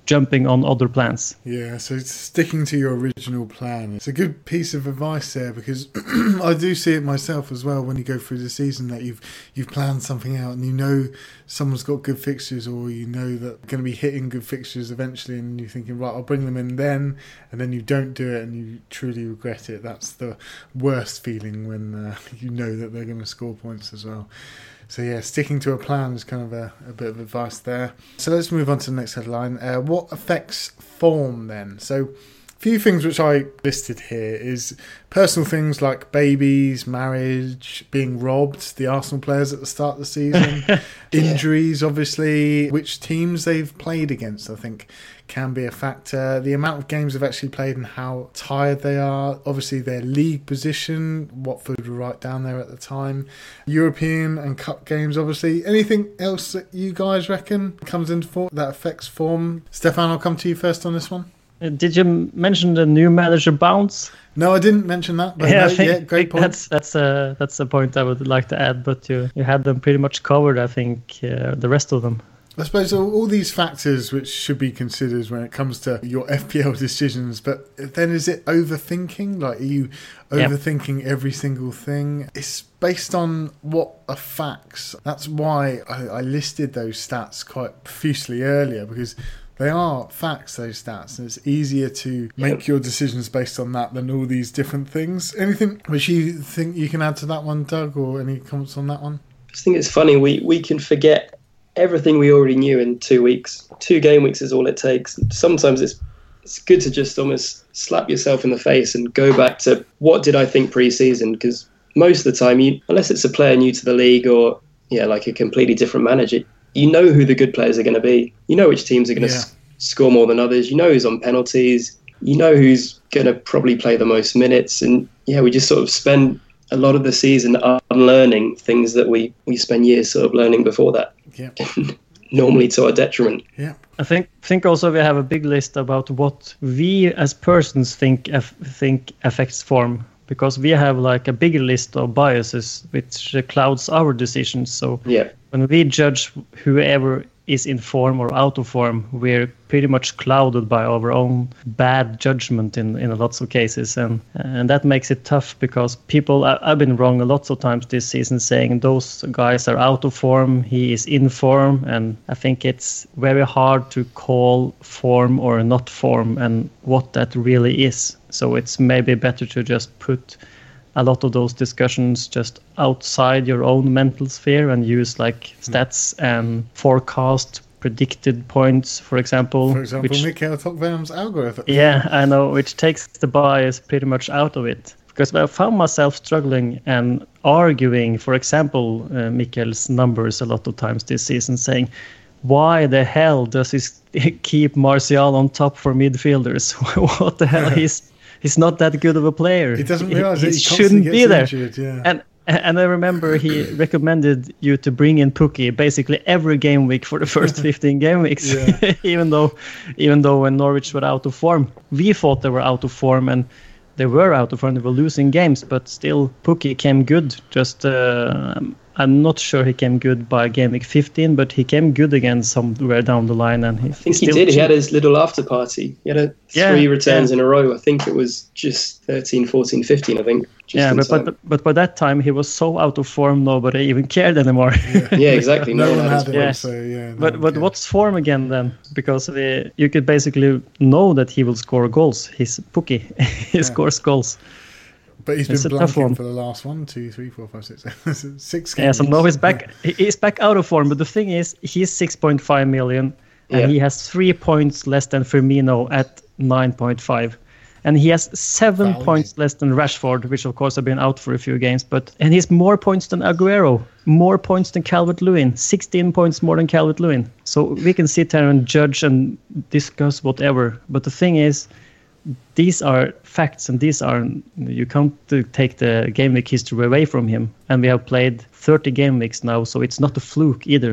S2: jumping on other plans?
S1: Yeah, so sticking to your original plan. It's a good piece of advice there because I do see it myself as well when you go through the season that you've you've planned something out and you know someone's got good fixtures or you know that they're going to be hitting good fixtures eventually and you're thinking right I'll bring them in then and then you don't do it and you truly regret it. That's the worst feeling when uh, you know that they're going to score points as well. So yeah, sticking to a plan is kind of a, a bit of advice there. So let's move on to the next headline. Uh, what affects form then? So few things which I listed here is personal things like babies, marriage, being robbed, the Arsenal players at the start of the season, injuries, obviously, which teams they've played against, I think can be a factor. The amount of games they've actually played and how tired they are. Obviously, their league position. Watford were right down there at the time. European and Cup games, obviously. Anything else that you guys reckon comes into form that affects form? Stefan, I'll come to you first on this one.
S2: Did you mention the new manager bounce?
S1: No, I didn't mention that. But
S2: yeah,
S1: no,
S2: think,
S1: yeah, great point.
S2: that's that's a that's a point I would like to add. But you you had them pretty much covered. I think uh, the rest of them.
S1: I suppose all, these factors which should be considered when it comes to your FPL decisions, but then is it overthinking? Like, are you overthinking every single thing? It's based on what are facts. That's why I, I listed those stats quite profusely earlier because they are facts, those stats, and it's easier to make your decisions based on that than all these different things. Anything which you think you can add to that one, Doug, or any comments on that one?
S3: I just think it's funny. We we can forget everything we already knew in two weeks. Two game weeks is all it takes. Sometimes it's it's good to just almost slap yourself in the face and go back to what did I think pre-season because most of the time you unless it's a player new to the league or yeah like a completely different manager you know who the good players are going to be. You know which teams are going to
S1: Yeah.
S3: s- score more than others. You know who's on penalties. You know who's going to probably play the most minutes. And yeah we just sort of spend a lot of the season unlearning things that we we spend years sort of learning before that.
S1: Yeah,
S3: normally to our detriment.
S1: Yeah,
S2: I think think also we have a big list about what we as persons think aff- think affects form because we have like a bigger list of biases which clouds our decisions. So
S3: yeah
S2: when we judge whoever is in form or out of form, we're pretty much clouded by our own bad judgment in, in lots of cases, and and that makes it tough because people. I, I've been wrong a lots of times this season, saying those guys are out of form, he is in form, and I think it's very hard to call form or not form and what that really is. So it's maybe better to just put a lot of those discussions just outside your own mental sphere and use like stats and forecast predicted points, for example.
S1: For example,
S2: which,
S1: Mikkel Tokvam's algorithm.
S2: yeah, I know, which takes the bias pretty much out of it. Because I found myself struggling and arguing, for example, uh, Mikkel's numbers a lot of times this season, saying, why the hell does he keep Martial on top for midfielders? what the hell? He's he's not that good of a player.
S1: He doesn't realize
S2: he, he
S1: he
S2: shouldn't be there.
S1: injured. Yeah,
S2: And and I remember he recommended you to bring in Pukki basically every game week for the first 15 game weeks,
S1: Yeah.
S2: even though even though when Norwich were out of form, we thought they were out of form and they were out of form. They were losing games, but still Pukki came good. Just uh, I'm not sure he came good by game week 15, but he came good again somewhere down the line. And he,
S3: I think he did. He had his little after party. He had a
S2: Yeah,
S3: three returns
S2: yeah.
S3: in a row. I think it was just 13, 14, 15, I think. Just
S2: yeah, but, but but by that time he was so out of form, nobody even cared anymore.
S3: yeah, exactly.
S1: no,
S3: No,
S1: one
S3: one
S1: had
S3: had
S1: him.
S2: Yeah.
S1: So yeah. no
S2: But but
S1: cared.
S2: what's form again then? Because we, you could basically know that he will score goals. He's Pukki. he scores goals.
S1: But he's
S2: It's
S1: been blanking for the last one, two, three, four, five, six, six games.
S2: Yeah, so now he's back. He's back out of form. But the thing is, he's 6.5 million, and
S3: Yeah.
S2: he has three points less than Firmino at 9.5. And he has seven
S1: Value.
S2: points less than Rashford, which of course have been out for a few games. But and he's more points than Aguero, more points than Calvert Lewin, 16 points more than Calvert Lewin. So we can sit here and judge and discuss whatever. But the thing is, these are facts and these are you can't take the game week history away from him and we have played 30 game weeks now so it's not a fluke either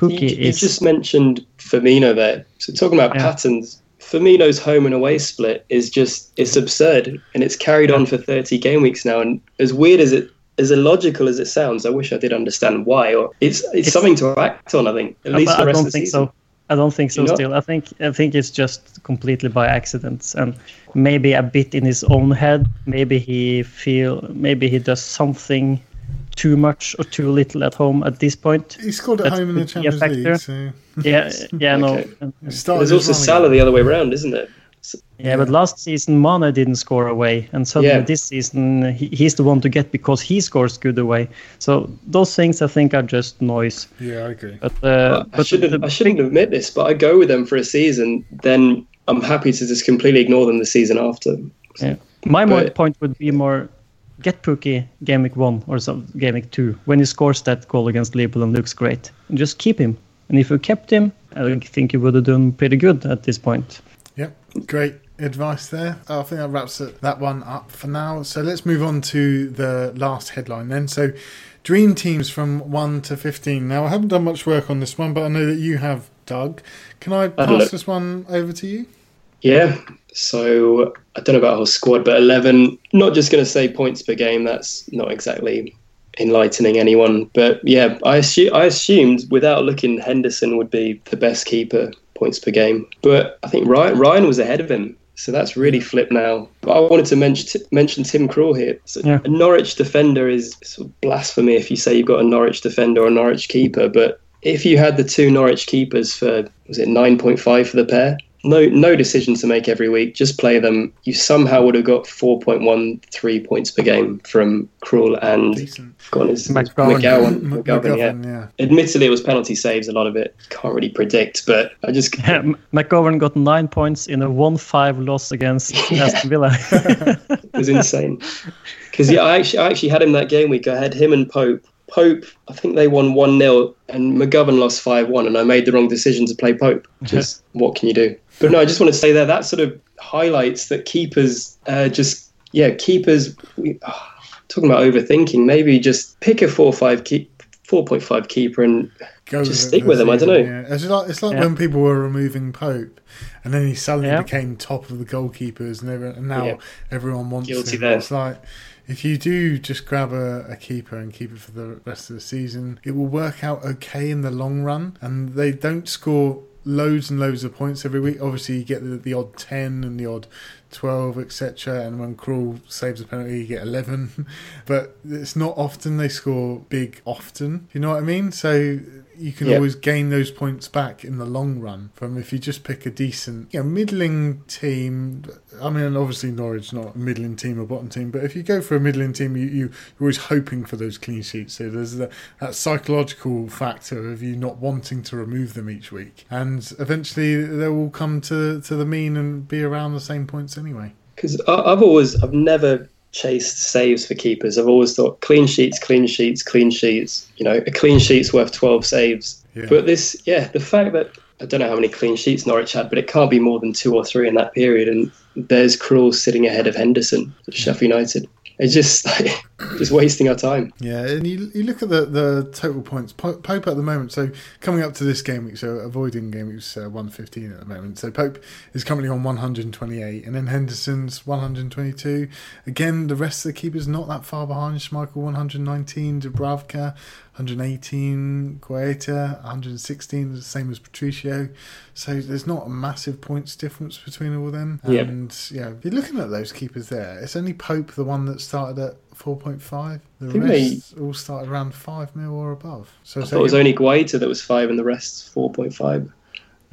S3: You,
S2: Pukki
S3: you
S2: is
S3: just mentioned Firmino there. So talking about
S2: Yeah.
S3: patterns, Firmino's home and away split is just it's absurd, and it's carried on for 30 game weeks now. And as weird as it as illogical as it sounds, I wish I did understand why. Or it's it's,
S2: It's-
S3: something to act on. I think at least
S2: I,
S3: the
S2: I
S3: rest
S2: don't
S3: of the
S2: think
S3: season.
S2: so I don't think so
S3: You not?
S2: still I think I think it's just completely by accidents and maybe a bit in his own head maybe he feel maybe he does something too much or too little at home at this point
S1: He scored at
S2: That
S1: home in the
S2: could
S1: Champions League. So
S2: yeah yeah
S3: Okay.
S2: no
S3: There's also Salah the other way around, isn't it?
S2: Yeah, but last season Mane didn't score away, and suddenly
S3: Yeah.
S2: this season he, he's the one to get because he scores good away. So those things I think are just noise.
S1: Yeah, I agree.
S2: But uh,
S3: I
S2: but
S3: shouldn't
S2: the
S3: I shouldn't admit this, but I go with them for a season. Then I'm happy to just completely ignore them the season after.
S2: Yeah. My
S3: But-
S2: point would be more get Pukki game week one or some game week two when he scores that goal against Liverpool and looks great, and just keep him. And if you kept him, I think you would have done pretty good at this point.
S1: Great advice there. I think that wraps that one up for now. So let's move on to the last headline then. So, dream teams from 1 to 15. Now, I haven't done much work on this one, but I know that you have, Doug. Can I pass this one over to you?
S3: Yeah. So I don't know about a whole squad, but 11. Not just going to say points per game. That's not exactly enlightening anyone. But yeah, I, assu- I assumed without looking, Henderson would be the best keeper points per game. But I think Ryan, Ryan was ahead of him. So that's really flipped now. But I wanted to mention mention Tim Krul here. So
S2: Yeah.
S3: A Norwich defender is sort of blasphemy if you say you've got a Norwich defender or a Norwich keeper. But if you had the two Norwich keepers for was it nine point five for the pair, no no decision to make every week. Just play them. You somehow would have got four point one three points per game from Krul and
S1: Decent.
S3: gone is
S2: McGowan.
S3: McGowan.
S1: M-
S3: McGowan, yeah.
S1: McGovern, yeah.
S3: Admittedly, it was penalty saves. A lot of it can't really predict, but I just
S2: McGovern got nine points in a 1 5 loss against
S3: Yeah.
S2: Aston Villa.
S3: it was insane. Because yeah, I actually I actually had him that game week. I had him and Pope. Pope, I think they won one 0 and McGovern lost five one, and I made the wrong decision to play Pope. Just what can you do? But no, I just want to say that that sort of highlights that keepers uh, just yeah keepers. We, ah, talking about overthinking, maybe just pick a four five keep. 4.5 keeper and
S1: Go
S3: Just
S1: it
S3: stick
S1: this
S3: with him, I dunno.
S1: Yeah. It's like it's like
S2: Yeah.
S1: when people were removing Pope, and then he suddenly
S2: Yeah.
S1: became top of the goalkeepers, and, everyone, and now
S3: Yeah.
S1: everyone wants
S3: Guilty
S1: him.
S3: there.
S1: It's like if you do just grab a, a keeper and keep it for the rest of the season, it will work out okay in the long run, and they don't score loads and loads of points every week. Obviously, you get the, the odd ten and the odd. 12 etc and when Krul saves a penalty you get 11 but it's not often they score big often you know what I mean so you can
S3: Yeah.
S1: always gain those points back in the long run from if you just pick a decent, you know, middling team. I mean, obviously Norwich not a middling team or bottom team, but if you go for a middling team, you, you you're always hoping for those clean sheets. So there's the, that psychological factor of you not wanting to remove them each week, and eventually they will come to to the mean and be around the same points anyway.
S3: because I've always I've never chased saves for keepers. I've always thought clean sheets, clean sheets, clean sheets. You know, a clean sheet's worth twelve saves.
S1: Yeah.
S3: But this, yeah, the fact that I don't know how many clean sheets Norwich had, but it can't be more than two or three in that period. And there's Krul sitting ahead of Henderson at Sheffield United. It's just like just wasting our time.
S1: Yeah, and you, you look at the, the total points. Pope at the moment, so coming up to this game week, so avoiding game week's uh, 115 at the moment. So Pope is currently on 128, and then Henderson's 122. Again, the rest of the keepers not that far behind. Schmeichel 119, Dubravka 118, Guaita 116, the same as Patricio. So there's not a massive points difference between all of them.
S3: Yep.
S1: And yeah, if you're looking at those keepers there, it's only Pope, the one that started at 4.5. The rest all started around 5 mil or above. So
S3: I thought it was only Guaita that was five, and the rest four point five.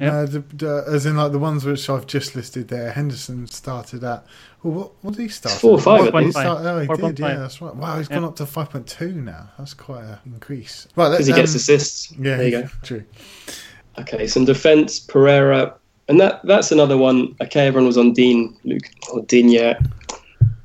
S2: Yep.
S1: uh, the, the, as in like the ones which I've just listed there, Henderson started at. Well, what, what did he start?
S3: Four
S1: at?
S3: five, I
S1: He
S3: think.
S1: started- oh, he did.
S2: 4.5.
S1: Yeah, that's right. Wow, he's
S2: Yeah.
S1: gone up to five point two now. That's quite an increase. Right, let's
S3: Because he gets
S1: um,
S3: assists.
S1: Yeah,
S3: there you go.
S1: True.
S3: Okay, some defence, Pereira, and that that's another one. Okay, everyone was on Dean Luke or Digne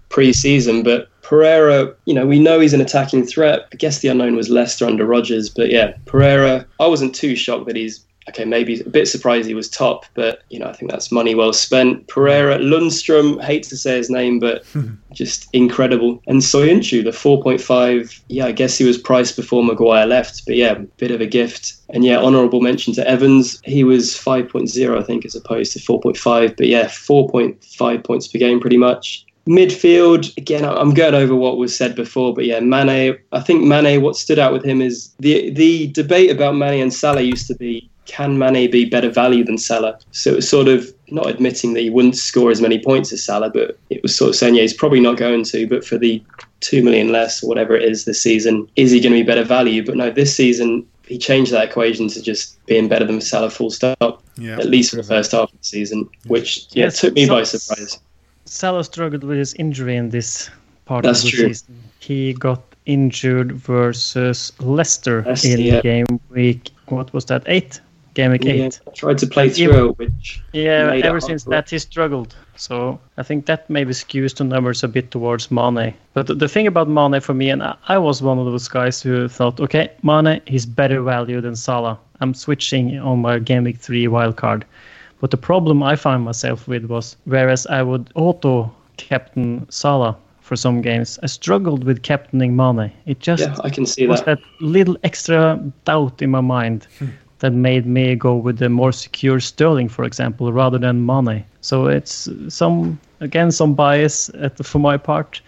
S3: pre-season, but Pereira, you know, we know he's an attacking threat. I guess the unknown was Leicester under Rodgers, but yeah, Pereira. I wasn't too shocked that he's okay. Maybe a bit surprised he was top, but you know, I think that's money well spent. Pereira, Lundstram, hate to say his name, but just incredible. And Soyuncu, the 4.5. Yeah, I guess he was priced before Maguire left, but yeah, bit of a gift. And yeah, honourable mention to Evans. He was 5.0, I think, as opposed to 4.5. But yeah, 4.5 points per game, pretty much. Midfield, again, I'm going over what was said before, but yeah, Mane. I think Mane. What stood out with him is the the debate about Mane and Salah used to be can Mane be better value than Salah? So it was sort of not admitting that he wouldn't score as many points as Salah, but it was sort of saying, yeah, he's probably not going to, but for the two million less or whatever it is this season, is he going to be better value? But no, this season he changed that equation to just being better than Salah full stop,
S1: Yeah.
S3: at least for the first half of the season, which yeah,
S2: Yes,
S3: took me by surprise.
S2: Salah struggled with his injury in this part
S3: That's
S2: of the
S3: true.
S2: season. He got injured versus Leicester
S3: Leicester,
S2: in
S3: yeah.
S2: game week. What was that? Eight. Game week
S3: Yeah,
S2: eight.
S3: I tried to play
S2: Even-
S3: through it, which
S2: Yeah,
S3: made it
S2: ever since that he struggled. So I think that maybe skews the numbers a bit towards Mane. But the, the thing about Mane for me, and I, I was one of those guys who thought, okay, Mane, he's better value than Salah. I'm switching on my game week three wildcard. But the problem I found myself with was, whereas I would auto captain Salah for some games, I struggled with captaining Mane. It just
S3: yeah, I can see
S2: was
S3: that.
S2: that little extra doubt in my mind hmm. That made me go with the more secure Sterling, for example, rather than Mane. So it's some again some bias at the, for my part.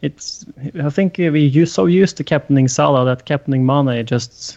S2: It's I think we used so used to captaining Salah that captaining Mane just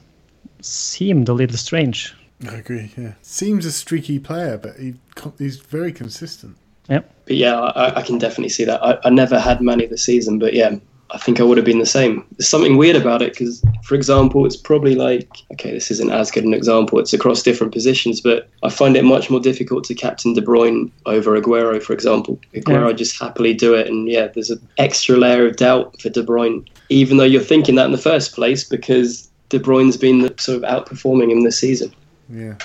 S2: seemed a little strange.
S1: I agree. Yeah, seems a streaky player, but he he's very consistent. Yep.
S3: But yeah, I, I can definitely see that. I, I never had Mane this season, but yeah, I think I would have been the same. There's something weird about it because, for example, it's probably like, okay, this isn't as good an example. It's across different positions, but I find it much more difficult to captain De Bruyne over Aguero, for example. Aguero
S2: Yeah.
S3: just happily do it, and yeah, there's an extra layer of doubt for De Bruyne, even though you're thinking that in the first place because De Bruyne's been sort of outperforming him this season.
S1: Yeah.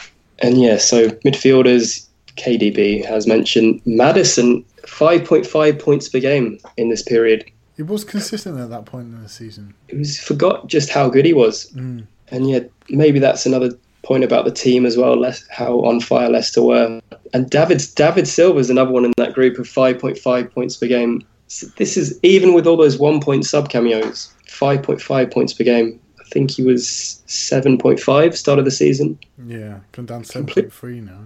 S3: And yeah, so midfielders, KDB has mentioned Maddison, 5.5 points per game in this period.
S1: He was consistent at that point in the season.
S3: It was forgot just how good he was.
S1: Mm.
S3: And yet maybe that's another point about the team as well, less, how on fire Leicester were. And David David Silva's another one in that group of 5.5 points per game. So this is even with all those one point sub cameos, 5.5 points per game. I think he was 7.5 start of the season.
S1: Yeah, come down to
S3: Complete-
S1: 7.3 now.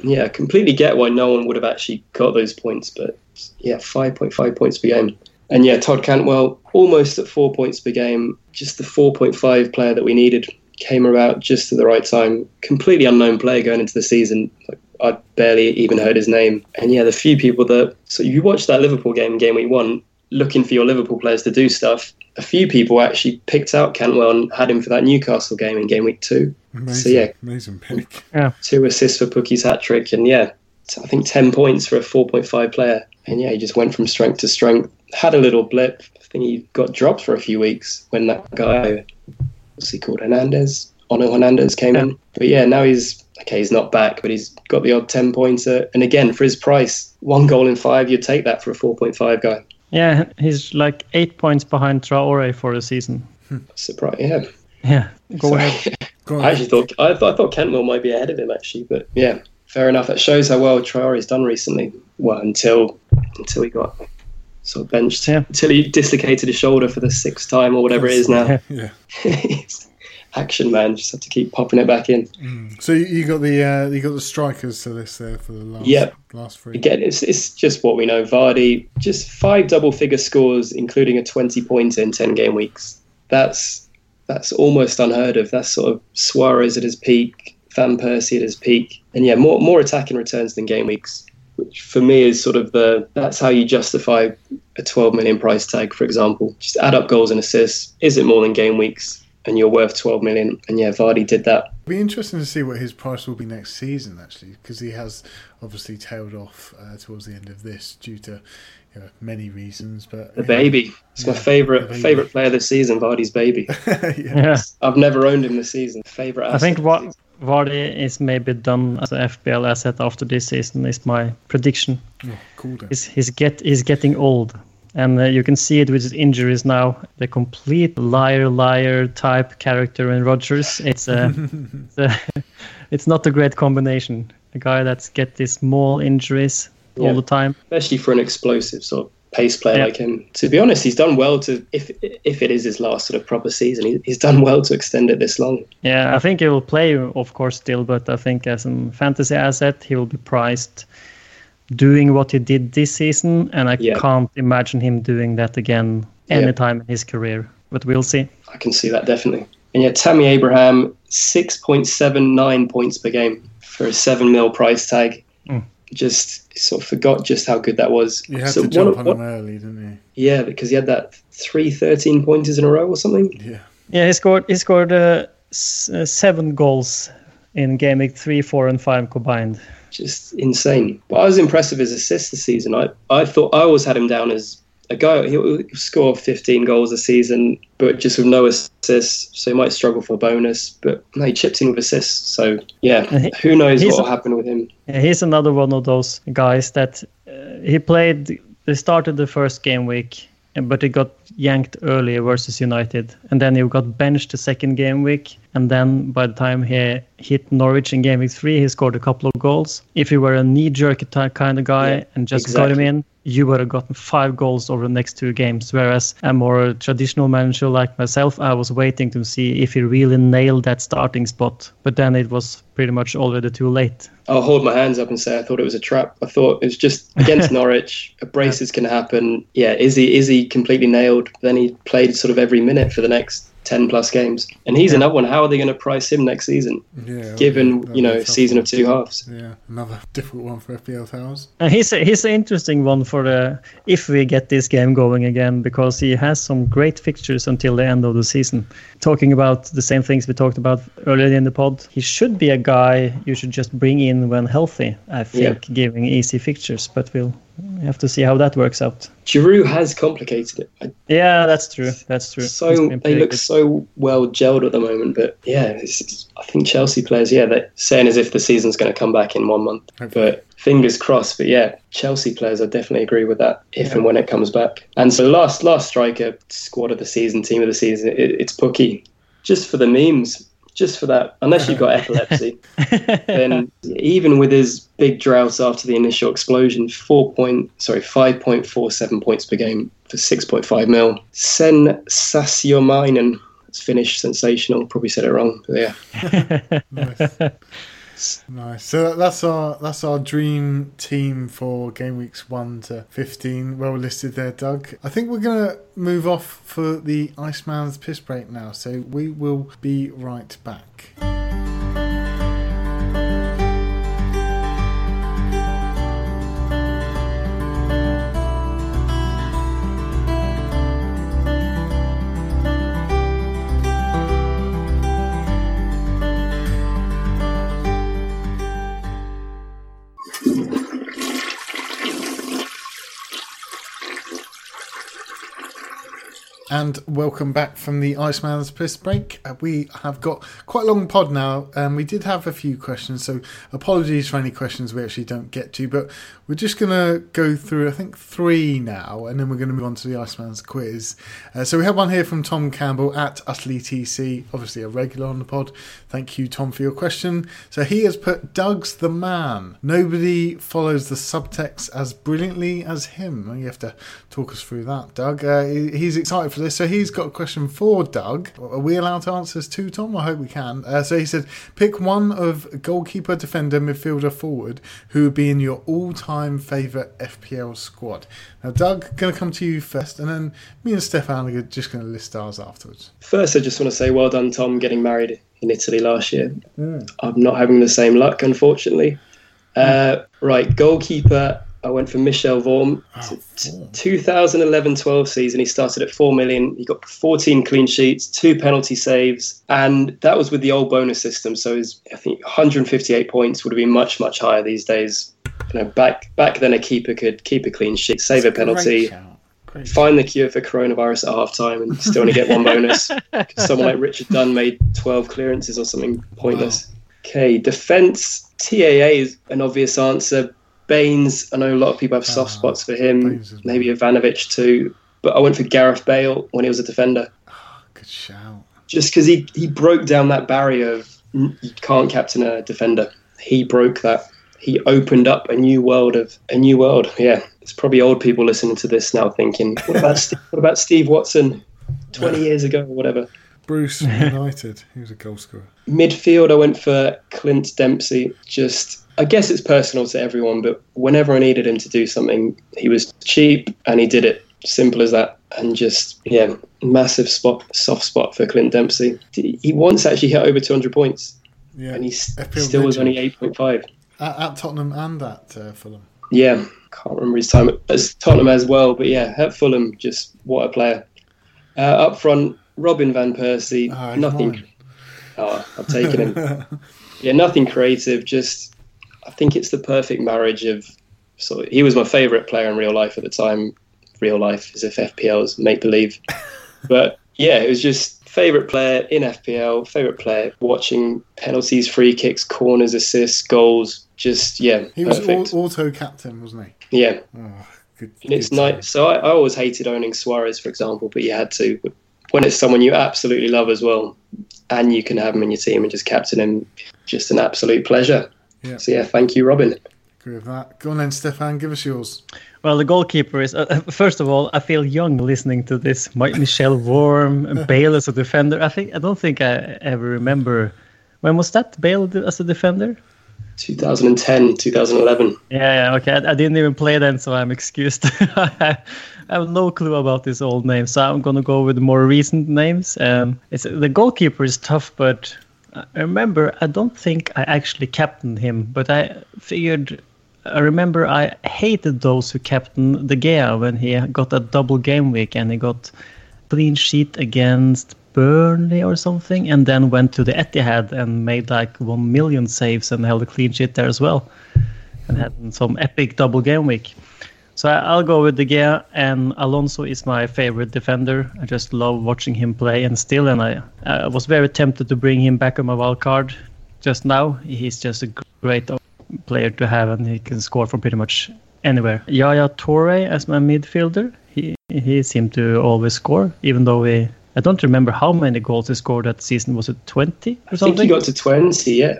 S3: Yeah, I completely get why no one would have actually got those points, but yeah, 5.5 points per game. And yeah, Todd Cantwell almost at four points per game. Just the 4.5 player that we needed came about just at the right time. Completely unknown player going into the season. Like, I barely even heard his name. And yeah, the few people that so you watched that Liverpool game, game week one, looking for your Liverpool players to do stuff. A few people actually picked out Cantwell and had him for that Newcastle game in game week two
S1: Yeah. Amazing,
S3: yeah.
S1: amazing pick.
S3: two assists for Pukki's hat trick, and yeah, I think ten points for a four point five player. And yeah, he just went from strength to strength. Had a little blip. I think he got dropped for a few weeks when that guy, what's he called, Hernandez, Onel Hernandez came in. But yeah, now he's okay. He's not back, but he's got the odd ten pointer. Uh, and again, for his price, one goal in five, you'd take that for a four point five guy.
S2: Yeah, he's like eight points behind Traore for the season. Hmm.
S3: Surprise, yeah.
S2: Yeah, go
S3: So-
S2: ahead.
S1: Go on.
S3: I actually thought I, thought I thought Cantwell might be ahead of him actually, but yeah, fair enough. That shows how well Traore's done recently. Well, until until he got sort of benched,
S2: Yeah.
S3: until he dislocated his shoulder for the sixth time or whatever it is now.
S1: yeah.
S3: He's Action man, just have to keep popping it back in.
S1: So you, you got the uh, you got the strikers to this there for the last
S3: Yep.
S1: last three.
S3: Again, it's it's just what we know. Vardy, just five double figure scores, including a twenty pointer in ten game weeks. That's that's almost unheard of. That's sort of Suarez at his peak, Van Persie at his peak, and yeah, more more attacking returns than game weeks, which for me is sort of the that's how you justify a twelve million price tag, for example. Just add up goals and assists. Is it more than game weeks? And you're worth twelve million. And yeah, Vardy did that.
S1: It'll be interesting to see what his price will be next season, actually, because he has obviously tailed off uh, towards the end of this due to you know, many reasons. But
S3: The baby. It's my favorite
S1: baby.
S3: favorite player this season. Vardy's baby.
S1: yeah.
S2: Yeah,
S3: I've never owned him this season. Favorite.
S2: I think what
S3: this
S2: Vardy is maybe done as an FPL asset after this season is my prediction.
S1: Oh, called it.
S2: He's, he's get he's getting old, and uh, you can see it with his injuries now. The complete liar liar type character in Rodgers. It's a, it's, a it's not a great combination. A guy that's get these small injuries
S3: Yeah.
S2: all the time.
S3: especially for an explosive sort of pace player
S2: Yeah.
S3: like him. To be honest, he's done well to if if it is his last sort of proper season, he, he's done well to extend it this long.
S2: Yeah, I think he will play, of course, still, but I think as a fantasy asset, he will be priced doing what he did this season, and I
S3: Yeah.
S2: can't imagine him doing that again
S3: Yeah.
S2: anytime in his career. But we'll see.
S3: I can see that definitely. And yeah, Tammy Abraham, six point seven nine points per game for a seven mil price tag. Just sort of forgot just how good that was.
S1: You had
S3: So
S1: to jump
S3: of-
S1: on him early, didn't he?
S3: Yeah, because he had that three 13 pointers in a row or something.
S1: Yeah.
S2: Yeah, he scored. He scored uh, s- uh, seven goals in game week three, four, and five combined.
S3: just insane. But I was impressed with his assists this season. I, I thought I always had him down as a guy he'll score 15 goals a season, but just with no assists, so he might struggle for a bonus. But no, he chipped in with assists. So yeah,
S2: he-
S3: who knows what will happen with him?
S2: He's another one of those guys that uh, he played. They started the first game week, but he got yanked early versus United, and then he got benched the second game week. And then by the time he hit Norwich in game week three, he scored a couple of goals. If he were a knee-jerk type kind of guy
S3: Yeah,
S2: and just got him in, you would have gotten five goals over the next two games. Whereas a more traditional manager like myself, I was waiting to see if he really nailed that starting spot. But then it was pretty much already too late.
S3: I'll hold my hands up and say I thought it was a trap. I thought it was just against Norwich. A braces can happen. Yeah, is he is he completely nailed? Then he played sort of every minute for the next 10 plus games. And he's
S2: Yeah.
S3: another one. How are they going to price him next season,
S1: Yeah,
S3: given,
S1: that'd
S3: you know, season of two halves?
S1: Yeah, another difficult one for FPL Towers.
S2: And he's a, he's an interesting one for the if we get this game going again because he has some great fixtures until the end of the season. Talking about the same things we talked about earlier in the pod, he should be a guy you should just bring in when healthy. I think, giving easy fixtures, but we'll have to see how that works out.
S3: Giroud has complicated it. I,
S2: Yeah, that's true. That's true.
S3: So they look
S2: good.
S3: so well gelled at the moment, but yeah, it's, it's- I think Chelsea players, yeah, they're saying as if the season's going to come back in one month,
S1: Hopefully.
S3: but fingers crossed. But yeah, Chelsea players, I definitely agree with that if
S2: Yeah.
S3: and when it comes back. And so last last striker, squad of the season, team of the season, it, it's Pukki, just for the memes. Just for that, unless you've got epilepsy, then even with his big drought after the initial explosion, four point sorry, five point four seven points per game for six point five mil. Sen Sensationinen. It's Finnish, sensational. Probably said it wrong, but yeah.
S1: Nice. Nice. So that's our that's our dream team for game weeks one to fifteen. Well listed there, Doug. I think we're gonna move off for the Iceman's piss break now. So we will be right back. And welcome back from the Iceman's Piss Break. Uh, we have got quite a long pod now. and we did have a few questions, so apologies for any questions we actually don't get to. But we're just going to go through, I think, three now, and then we're going to move on to the Iceman's quiz. Uh, so we have one here from Tom Campbell at UtterlyTC, obviously a regular on the pod. Thank you, Tom, for your question. So he has put Doug's the man. Nobody follows the subtext as brilliantly as him. You have to talk us through that, Doug. Uh, he's excited for this. So he's got a question for Doug. Are we allowed to answer this too, Tom? I hope we can. Uh, so he said, pick one of goalkeeper, defender, midfielder, forward who would be in your all-time favourite FPL squad. Now, Doug, going to come to you first, and then me and Stefan are just going to list ours afterwards.
S3: First, I just want to say well done, Tom, getting married in Italy last year. I'm not having the same luck, unfortunately. Uh, right, goalkeeper. I went for Michel Vorm.
S1: Oh,
S3: T- 2011-12 season, he started at four million. He got 14 clean sheets, two penalty saves, and that was with the old bonus system. So his, I think 158 points would have been much much higher these days. You know, back back then a keeper could keep a clean sheet, save a penalty,
S1: Great
S3: find the cure for coronavirus at halftime and still only get one bonus. someone like Richard Dunn made 12 clearances or something pointless. Okay, defense. TAA is an obvious answer. Baines, I know a lot of people have soft
S1: Ah,
S3: spots for him. Maybe Ivanovic too. But I went for Gareth Bale when he was a defender,
S1: Good shout.
S3: just because he, he broke down that barrier of you can't captain a defender. He broke that. He opened up a new world of a new world. Yeah, it's probably old people listening to this now thinking, what about Steve, what about Steve Watson, twenty years ago or whatever.
S1: Bruce United. He was a goal scorer.
S3: Midfield, I went for Clint Dempsey. Just, I guess it's personal to everyone, but whenever I needed him to do something, he was cheap and he did it. Simple as that. And just, yeah, massive spot, soft spot for Clint Dempsey. He once actually hit over 200 points
S1: Yeah.
S3: and he still was only 8.5.
S1: At, at Tottenham and at uh, Fulham.
S3: Yeah, can't remember his time at Tottenham as well, but yeah, at Fulham, just what a player. Uh, up front, Robin van Persie,
S1: he's
S3: nothing. Oh, I've taken him. yeah, nothing creative. Just, I think it's the perfect marriage of. So he was my favourite player in real life at the time. Real life, as if FPL is make believe. but yeah, it was just favourite player in FPL. Favourite player watching penalties, free kicks, corners, assists, goals. Just yeah,
S1: He was
S3: perfect.
S1: au- auto captain, wasn't he?
S3: yeah,
S1: Oh, good.
S3: and it's nice. So I, I always hated owning Suarez, for example, but you had to. But when it's someone you absolutely love as well, and you can have him in your team and just captain him, just an absolute pleasure.
S1: Yeah.
S3: So yeah, thank you, Robin.
S1: Agree with that. Go on then, Stefan. Give us yours.
S2: Well, the goalkeeper is. Uh, first of all, I feel young listening to this. Mi- Michel Vorm, and Bale as a defender. I think I don't think I ever remember. When was that Bale as a defender?
S3: 2010, 2011.
S2: Yeah, yeah, okay. I, I didn't even play then, so I'm excused. I have no clue about this old name, so I'm gonna go with more recent names. Um, it's the goalkeeper is tough, but I remember I don't think I actually captained him, but I figured. I remember I hated those who captained De Gea when he got a double game week and he got clean sheet against Burnley or something, and then went to the Etihad and made like one million saves and held a clean sheet there as well, and had some epic double game week. So I'll go with De Gea, and Alonso is my favorite defender. I just love watching him play, and still, and I, I was very tempted to bring him back on my wild card just now. He's just a great player to have, and he can score from pretty much anywhere. Yaya Toure as my midfielder. He he seemed to always score, even though he. I don't remember how many goals he scored that season. Was it 20 or something?
S3: I think he got to 20, yeah.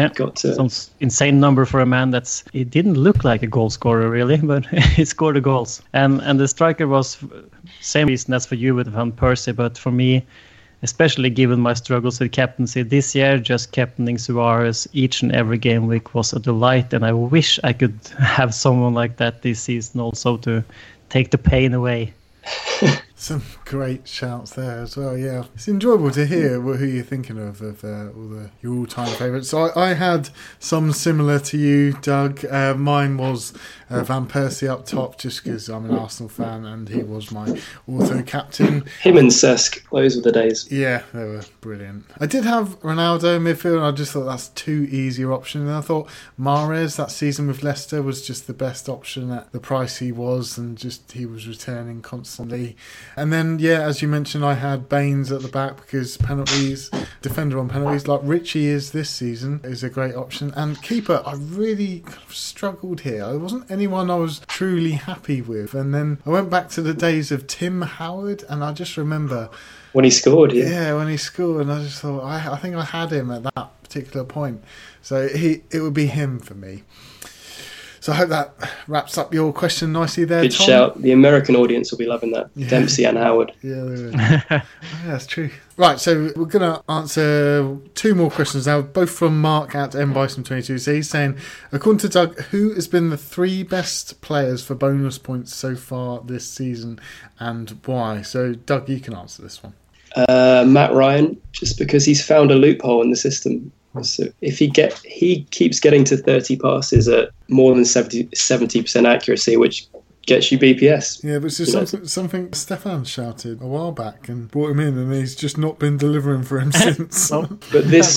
S2: Yeah.
S3: Got to.
S2: Some insane number for a man that's he didn't look like a goal scorer really, but he scored the goals. And and the striker was same reason as for you with Van Persie, but for me, especially given my struggles with captaincy this year, just captaining Suarez each and every game week was a delight, and I wish I could have someone like that this season also to take the pain away.
S1: Some great shouts there as well. Yeah, it's enjoyable to hear wh- who you're thinking of of uh, all the your all-time favourites. So I, I had some similar to you, Doug. Uh, mine was uh, Van Persie up top, just because I'm an Arsenal fan and he was my auto captain.
S3: Him and Cesc, those were the days.
S1: Yeah, they were brilliant. I did have Ronaldo in midfield, and I just thought that's too easier option. And I thought Mahrez that season with Leicester was just the best option at the price he was, and just he was returning constantly. And then, yeah, as you mentioned, I had Baines at the back because penalties, defender on penalties, like Richie is this season, is a great option. And keeper, I really kind of struggled here. I wasn't anyone I was truly happy with. And then I went back to the days of Tim Howard, and I just remember.
S3: When he scored, yeah.
S1: Yeah, when he scored, and I just thought I, I think I had him at that particular point, so he it would be him for me. So I hope that wraps up your question nicely there,
S3: Good
S1: Tom.
S3: shout. The American audience will be loving that.
S1: Yeah.
S3: Dempsey and Howard.
S1: Yeah, there is. yeah, that's true. Right, so we're going to answer two more questions now, both from Mark at mbison22. So he's saying, according to Doug, who has been the three best players for bonus points so far this season and why? So, Doug, you can answer this one.
S3: Uh, Matt Ryan, just because he's found a loophole in the system. So if he get he keeps getting to 30 passes at more than 70 percent accuracy, which gets you BPS.
S1: Yeah, but it's just
S3: You know-
S1: something, something Stefan shouted a while back and brought him in, and he's just not been delivering for him since.
S2: Well,
S3: But this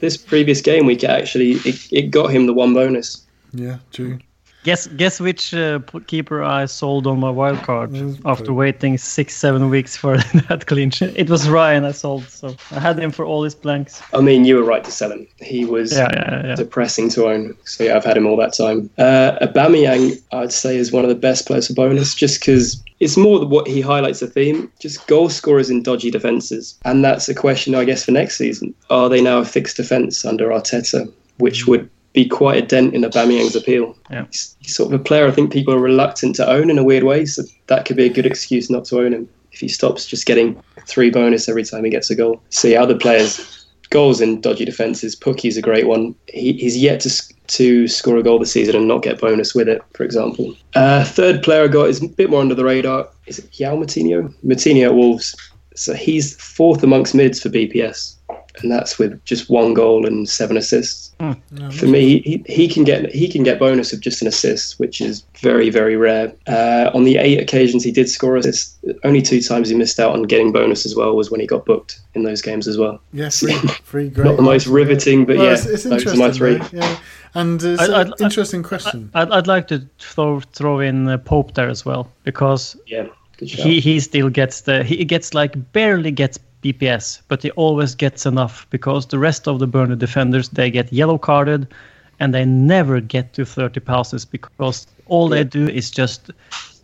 S3: this previous game week actually it, it got him the one bonus.
S1: yeah, true.
S2: Guess guess which uh, keeper I sold on my wild card
S1: Mm,
S2: after
S1: okay.
S2: waiting six seven weeks for that clean sheet. It was Ryan I sold, so I had him for all his blanks.
S3: I mean, you were right to sell him. He was
S2: Yeah, yeah, yeah.
S3: depressing to own. So yeah, I've had him all that time. Uh, Aubameyang, I'd say, is one of the best players for bonus, just because it's more than what he highlights the theme. Just goal scorers in dodgy defenses, and that's a question, I guess, for next season. Are they now a fixed defence under Arteta, which would be quite a dent in Aubameyang's appeal?
S2: Yeah.
S3: He's, he's sort of a player I think people are reluctant to own in a weird way, so that could be a good excuse not to own him if he stops just getting three bonus every time he gets a goal. See other players goals in dodgy defences. Pukki's a great one. He, he's yet to to score a goal this season and not get bonus with it, for example. Uh, third player I got is a bit more under the radar. Is it João Moutinho? Moutinho at Wolves. So he's fourth amongst mids for BPS, and that's with just one goal and seven assists.
S1: No,
S3: For me, he, he can get he can get bonus of just an assist, which is very very rare. Uh, on the eight occasions he did score assists, only two times he missed out on getting bonus as well was when he got booked in those games as well.
S1: Yeah, three, three great.
S3: Not the most riveting, but
S1: Well,
S3: yeah,
S1: it's, it's
S3: those are
S1: interesting.
S3: my three.
S1: though, Yeah, and it's
S2: I-
S1: an
S2: I'd-
S1: interesting question.
S2: I'd, I'd like to throw throw in uh, Pope there as well because
S3: Yeah,
S2: he he still gets the he gets like barely gets BPS, but he always gets enough because the rest of the Burnley defenders they get yellow carded, and they never get to 30 passes because all they do is just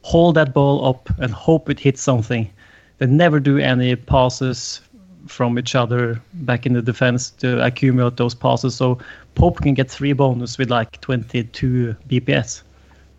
S2: hold that ball up and hope it hits something. They never do any passes from each other back in the defense to accumulate those passes. So Pope can get three bonus with like 22 BPS.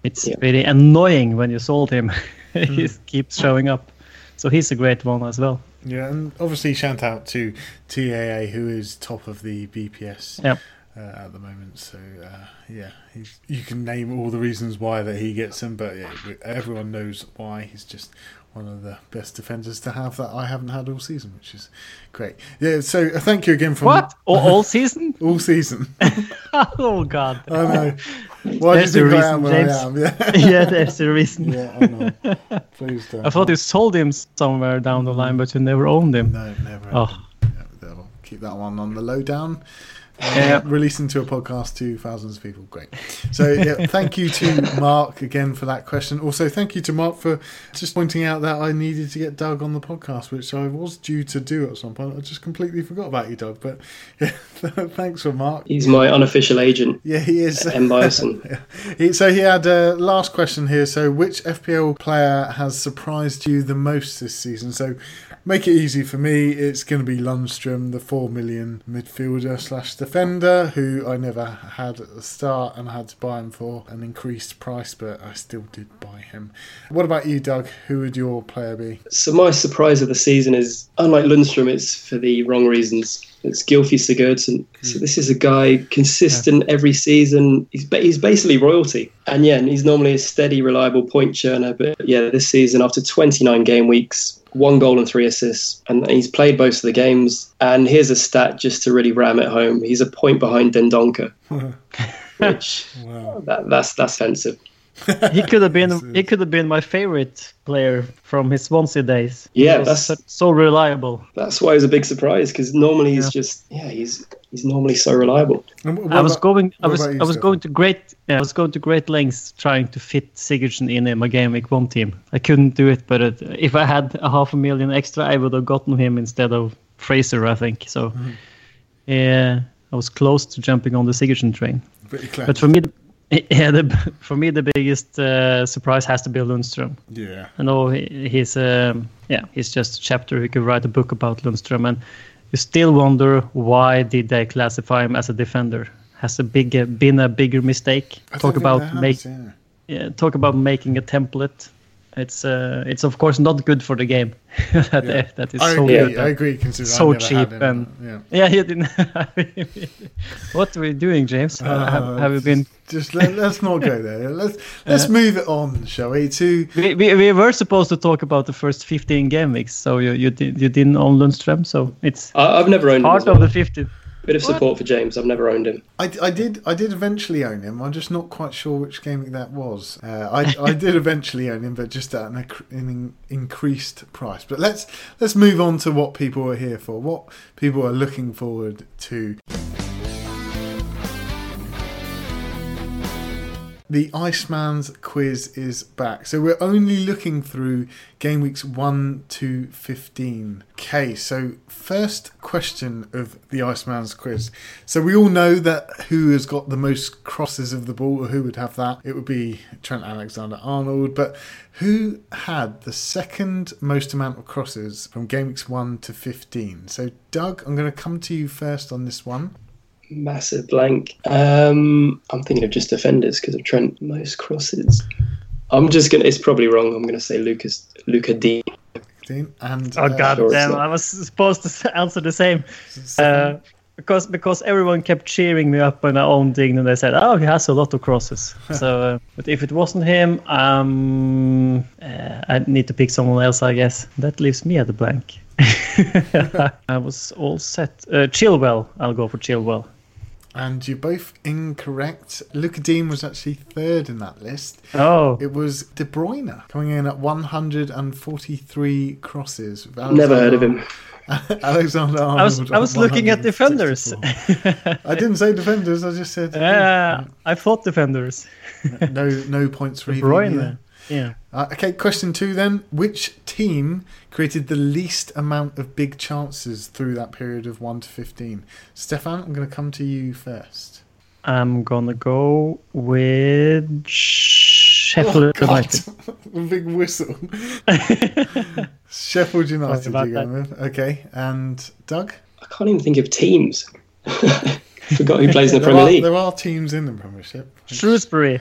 S2: It's
S3: Yeah.
S2: very annoying when you sold him. he hmm. keeps showing up. So he's a great one as well.
S1: Yeah, and obviously shout out to TAA who is top of the BPS
S2: Yep.
S1: uh, at the moment. So uh, yeah, he's, you can name all the reasons why that he gets them, but yeah, everyone knows why. He's just one of the best defenders to have that I haven't had all season, which is great. Yeah, so uh, thank you again for
S2: what all, all season.
S1: all season.
S2: oh God!
S1: I know. Why
S2: there's
S1: do you think
S2: reason,
S1: I am where
S2: James.
S1: Oh, I am? Yeah.
S2: yeah, there's a reason.
S1: yeah, I know. Please don't.
S2: I thought you sold him somewhere down the mm. line, but you never owned him.
S1: No, never.
S2: Oh.
S1: Yeah, they'll keep that one on the lowdown. Uh,
S2: Yeah.
S1: Releasing to a podcast to thousands of people. Great. So, yeah, thank you to Mark again for that question. Also, thank you to Mark for just pointing out that I needed to get Doug on the podcast, which I was due to do at some point. I just completely forgot about you, Doug. But yeah, thanks for Mark.
S3: He's my unofficial agent,
S1: Yeah, he is.
S3: M. Bison.
S1: He, so he had a last question here. So, which FPL player has surprised you the most this season? So, make it easy for me. It's going to be Lundstram, the four million midfielder slash defender, who I never had at the start and I had to buy him for an increased price, but I still did buy him. What about you, Doug? Who would your player be?
S3: So my surprise of the season is, unlike Lundstram, it's for the wrong reasons. It's Gylfi Sigurdsson. So hmm. this is a guy consistent every season. He's ba- he's basically royalty, and yeah, and he's normally a steady, reliable point churner. But yeah, this season after 29 game weeks, one goal and three assists, and he's played most of the games. And here's a stat just to really ram it home: he's a point behind Dendoncker, which
S1: Wow.
S3: that, that's that's offensive.
S2: He could have been he could have been my favorite player from his Swansea days.
S3: Yeah,
S2: was
S3: that's-
S2: so, so reliable.
S3: That's why it was a big surprise because normally he's
S2: Yeah.
S3: just yeah he's he's normally so reliable.
S1: And what
S2: I was
S1: about-
S2: going I was
S1: you,
S2: I was
S1: Stefan?
S2: going to great yeah, I was going to great lengths trying to fit Sigurdsson in my game week one team. I couldn't do it, but it, if I had a half a million extra, I would have gotten him instead of Fraser. I think so.
S1: Mm-hmm.
S2: Yeah, I was close to jumping on the Sigurdsson train. But for me, yeah, the, for me the biggest uh, surprise has to be Lundstram.
S1: yeah.
S2: I know he- he's um, yeah he's just a chapter who could write a book about Lundstram, and you still wonder why did they classify him as a defender? Has a big uh, been a bigger mistake?
S1: I
S2: talk about make
S1: yeah,
S2: talk about making a template. It's uh, it's of course not good for the game. that,
S1: Yeah.
S2: that is
S1: I
S2: so
S1: agree.
S2: good.
S1: I agree. Considering
S2: so
S1: I never
S2: cheap
S1: him,
S2: and-
S1: yeah.
S2: Yeah, you didn't. what are we doing, James? Uh, have, have you been?
S1: Just let, let's not go there. Let's let's move it on, shall we? To
S2: We, we, we were supposed to talk about the first 15 game weeks, so you you, did, you didn't own Lundstram, so it's
S3: I, I've never owned
S2: part
S3: as well.
S2: of the 15.
S3: Bit of support for James. I've never owned him.
S1: I, I did I did eventually own him. I'm just not quite sure which game that was. Uh, I I did eventually own him, but just at an, an increased price. But let's let's move on to what people are here for. What people are looking forward to. The Iceman's quiz is back. So we're only looking through game weeks 1 to 15. Okay, so first question of the Iceman's quiz. So we all know that who has got the most crosses of the ball, or who would have that? It would be Trent Alexander Arnold. But who had the second most amount of crosses from game weeks 1 to 15? So, Doug, I'm going to come to you first on this one.
S3: Massive blank. Um, I'm thinking of just defenders because of Trent most crosses. I'm just gonna. It's probably wrong. I'm gonna say Lucas Luca D.
S1: Digne, And
S2: Oh
S1: uh,
S2: god
S3: sure,
S2: damn! I was supposed to answer the same uh, because because everyone kept cheering me up when I owned Digne and they said, "Oh, he has a lot of crosses." so, uh, but if it wasn't him, um, uh, I need to pick someone else, I guess. That leaves me at the blank. I was all set. Uh, Chilwell, I'll go for Chilwell.
S1: And you're both incorrect. Luca Digne was actually third in that list.
S2: Oh,
S1: It was De Bruyne coming in at 143 crosses.
S3: Never heard of him.
S1: Alexander Arnold.
S2: I was I was looking at defenders.
S1: I didn't say defenders. I just said
S2: Uh, I thought defenders.
S1: no no points for
S2: De. Bruyne.
S1: either.
S2: Yeah.
S1: Uh, okay, question two then. Which team created the least amount of big chances through that period of 1 to 15? Stefan, I'm going to come to you first.
S2: I'm gonna go with Sheffield
S1: Oh,
S2: United.
S1: A big whistle. Sheffield United, you're going with. Okay, and Doug?
S3: I can't even think of teams. Forgot who plays in the
S1: There
S3: Premier
S1: are,
S3: League.
S1: there are teams in the Premiership.
S2: Shrewsbury.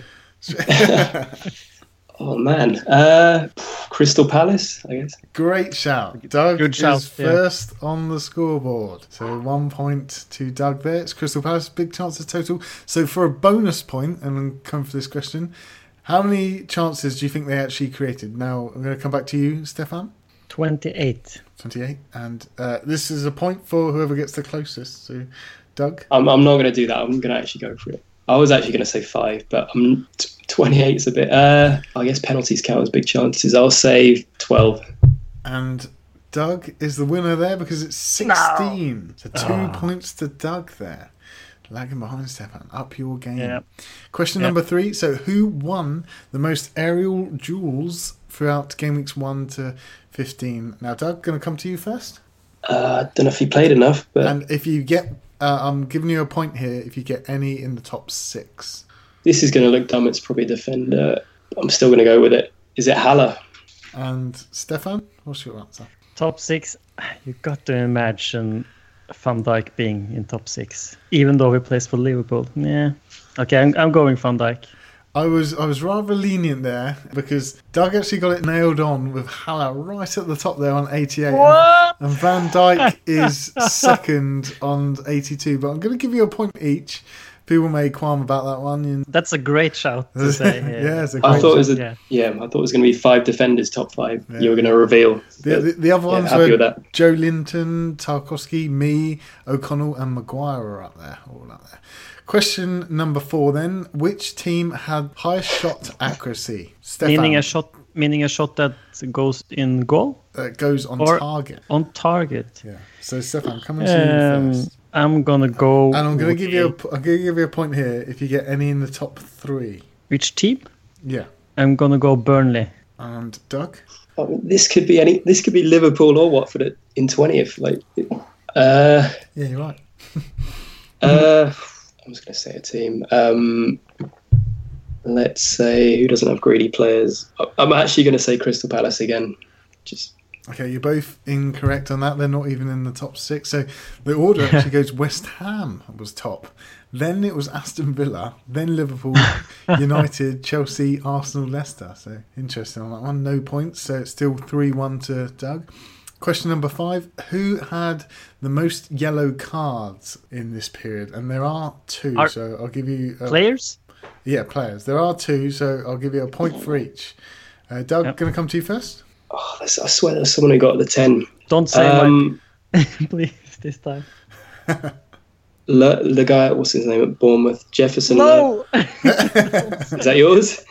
S3: Oh man, uh, Crystal Palace, I guess.
S1: Great shout. Doug
S2: Good shout,
S1: is
S2: yeah.
S1: first on the scoreboard. So one point to Doug there. It's Crystal Palace, big chances total. So for a bonus point, and I'm coming for this question, how many chances do you think they actually created? Now I'm going to come back to you, Stefan.
S2: 28.
S1: 28. And uh, this is a point for whoever gets the closest. So, Doug.
S3: I'm, I'm not going to do that. I'm going to actually go for it. I was actually going to say five, but I'm 28 is a bit. Uh, I guess penalties count as big chances. I'll say 12.
S1: And Doug is the winner there because it's 16. So two
S2: Ah.
S1: points to Doug there. Lagging behind Stefan. Up your game.
S2: Yeah.
S1: Question
S2: Yeah.
S1: number three. So who won the most aerial duels throughout game weeks 1 to 15? Now, Doug, going to come to you first.
S3: Uh, I don't know if he played enough, but
S1: And if you get, uh, I'm giving you a point here if you get any in the top six.
S3: this is going to look dumb. It's probably a defender. I'm still going to go with it. Is it Haller?
S1: And Stefan, what's your answer?
S2: Top six. You've got to imagine Van Dijk being in top six, even though he plays for Liverpool. Yeah. Okay, I'm, I'm going Van Dijk.
S1: I was I was rather lenient there because Doug actually got it nailed on with Haller right at the top there on 88. And Van Dijk is second on 82. But I'm going to give you a point each. People may qualm about that one. and-
S2: That's a great shout to say.
S1: yeah, it's a
S3: I
S1: great
S3: thought it was a
S2: Yeah.
S3: yeah. I thought it was going to be five defenders, top five.
S1: Yeah.
S3: You were going to reveal.
S1: The, the, the other ones
S3: happy
S1: were. Joelinton, Tarkowski, Mee, O'Connell, and Maguire are up there. All up there. Question number four then. Which team had highest shot accuracy? Stefan,
S2: Meaning a shot, meaning a shot that goes in goal
S1: that goes on
S2: or-
S1: target.
S2: on target.
S1: Yeah. So Stefan, coming to you
S2: Um,
S1: first.
S2: I'm gonna go.
S1: And I'm going to
S2: with-
S1: give you a, I'm going to give you a point here if you get any in the top three.
S2: which team?
S1: Yeah.
S2: I'm gonna go Burnley.
S1: And Doug.
S3: I mean, this could be any. This could be Liverpool or Watford in twentieth. Like, uh,
S1: Yeah, you're right.
S3: uh, I was going to say a team. Um, let's say who doesn't have greedy players. I'm actually going to say Crystal Palace again. Just
S1: Okay, you're both incorrect on that. They're not even in the top six. So the order actually goes West Ham was top. Then it was Aston Villa. Then Liverpool, United, Chelsea, Arsenal, Leicester. So interesting on that one. No points. So it's still 3 1 to Doug. Question number five Who had the most yellow cards in this period? And there are two.
S2: Are-
S1: so I'll give you. A,
S2: Players?
S1: yeah, players. There are two. So I'll give you a point for each. Uh, Doug,
S2: Yep.
S1: going to come to you first?
S3: oh, I swear there's someone who got the ten.
S2: Don't say
S3: Um,
S2: my please this time.
S3: Le, the guy, what's his name at Bournemouth? Jefferson.
S2: No.
S3: Le- is that yours?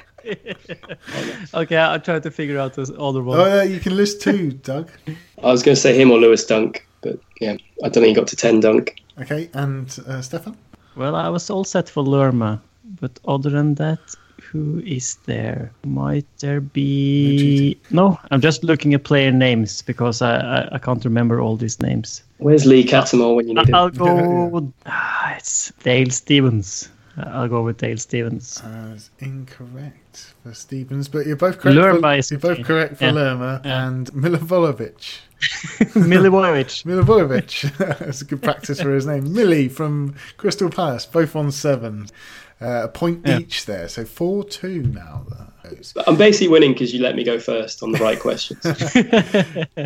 S2: Okay, I'll try to figure out this other one.
S1: Oh, yeah, you can list two, Doug.
S3: I was going to say him or Lewis Dunk, but yeah, I don't think he got to ten Dunk.
S1: Okay, and uh, Stefan?
S2: Well, I was all set for Lerma, but other than that, who is there? Might there be? No, I'm just looking at player names because I, I, I can't remember all these names.
S3: Where's Lee Cattermole when you need him?
S2: I'll go. Ah, it's Dale Stephens. I'll go with Dale Stephens.
S1: Uh, incorrect for Stephens, but you're both correct.
S2: Lerma
S1: for,
S2: is
S1: you're both correct for
S2: Yeah.
S1: Lerma
S2: Yeah.
S1: and Milivojevic.
S2: Milivojevic.
S1: Milivojevic. That's a good practice for his name. Millie from Crystal Palace, both on seven. Uh, a point
S2: Yeah.
S1: each there, so 4 2 now. Those.
S3: I'm basically winning because you let me go first on the right questions.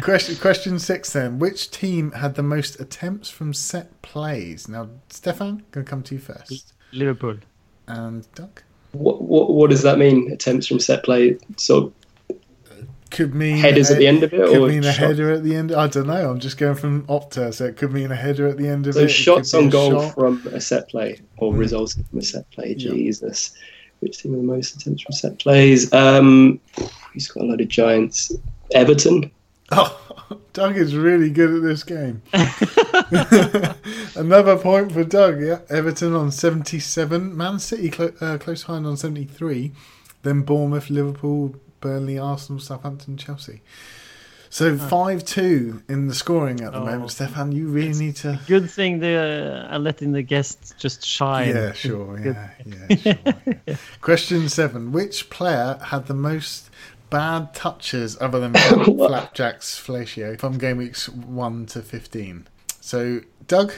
S1: Question, question six then. Which team had the most attempts from set plays? Now, Stefan, going to come to you first.
S2: Liverpool.
S1: And Doug?
S3: what, what what does that mean? Attempts from set play, so
S1: Could mean
S3: headers at the end of it,
S1: Could
S3: or
S1: mean a
S3: shot-
S1: header at the end. I don't know. I'm just going from Opta, so it could mean a header at the end of
S3: so
S1: it. It
S3: shots
S1: could be
S3: on goal
S1: shot.
S3: from a set play or
S1: Mm.
S3: resulting from a set play.
S1: Yeah.
S3: Jesus, which team with the most attempts from set plays? Um, he's got a load of giants. Everton.
S1: Oh, Doug is really good at this game. Another point for Doug. Yeah, Everton on 77, Man City clo- uh, close behind on 73, then Bournemouth, Liverpool, Burnley, Arsenal, Southampton, Chelsea. So five two in the scoring at the
S2: Oh.
S1: moment. Stefan, you really need to.
S2: Good thing they are letting the guests just shine.
S1: Yeah, sure. Yeah, yeah, sure. yeah. Question seven: Which player had the most bad touches other than Flapjack's fellatio from game weeks one to fifteen? So, Doug,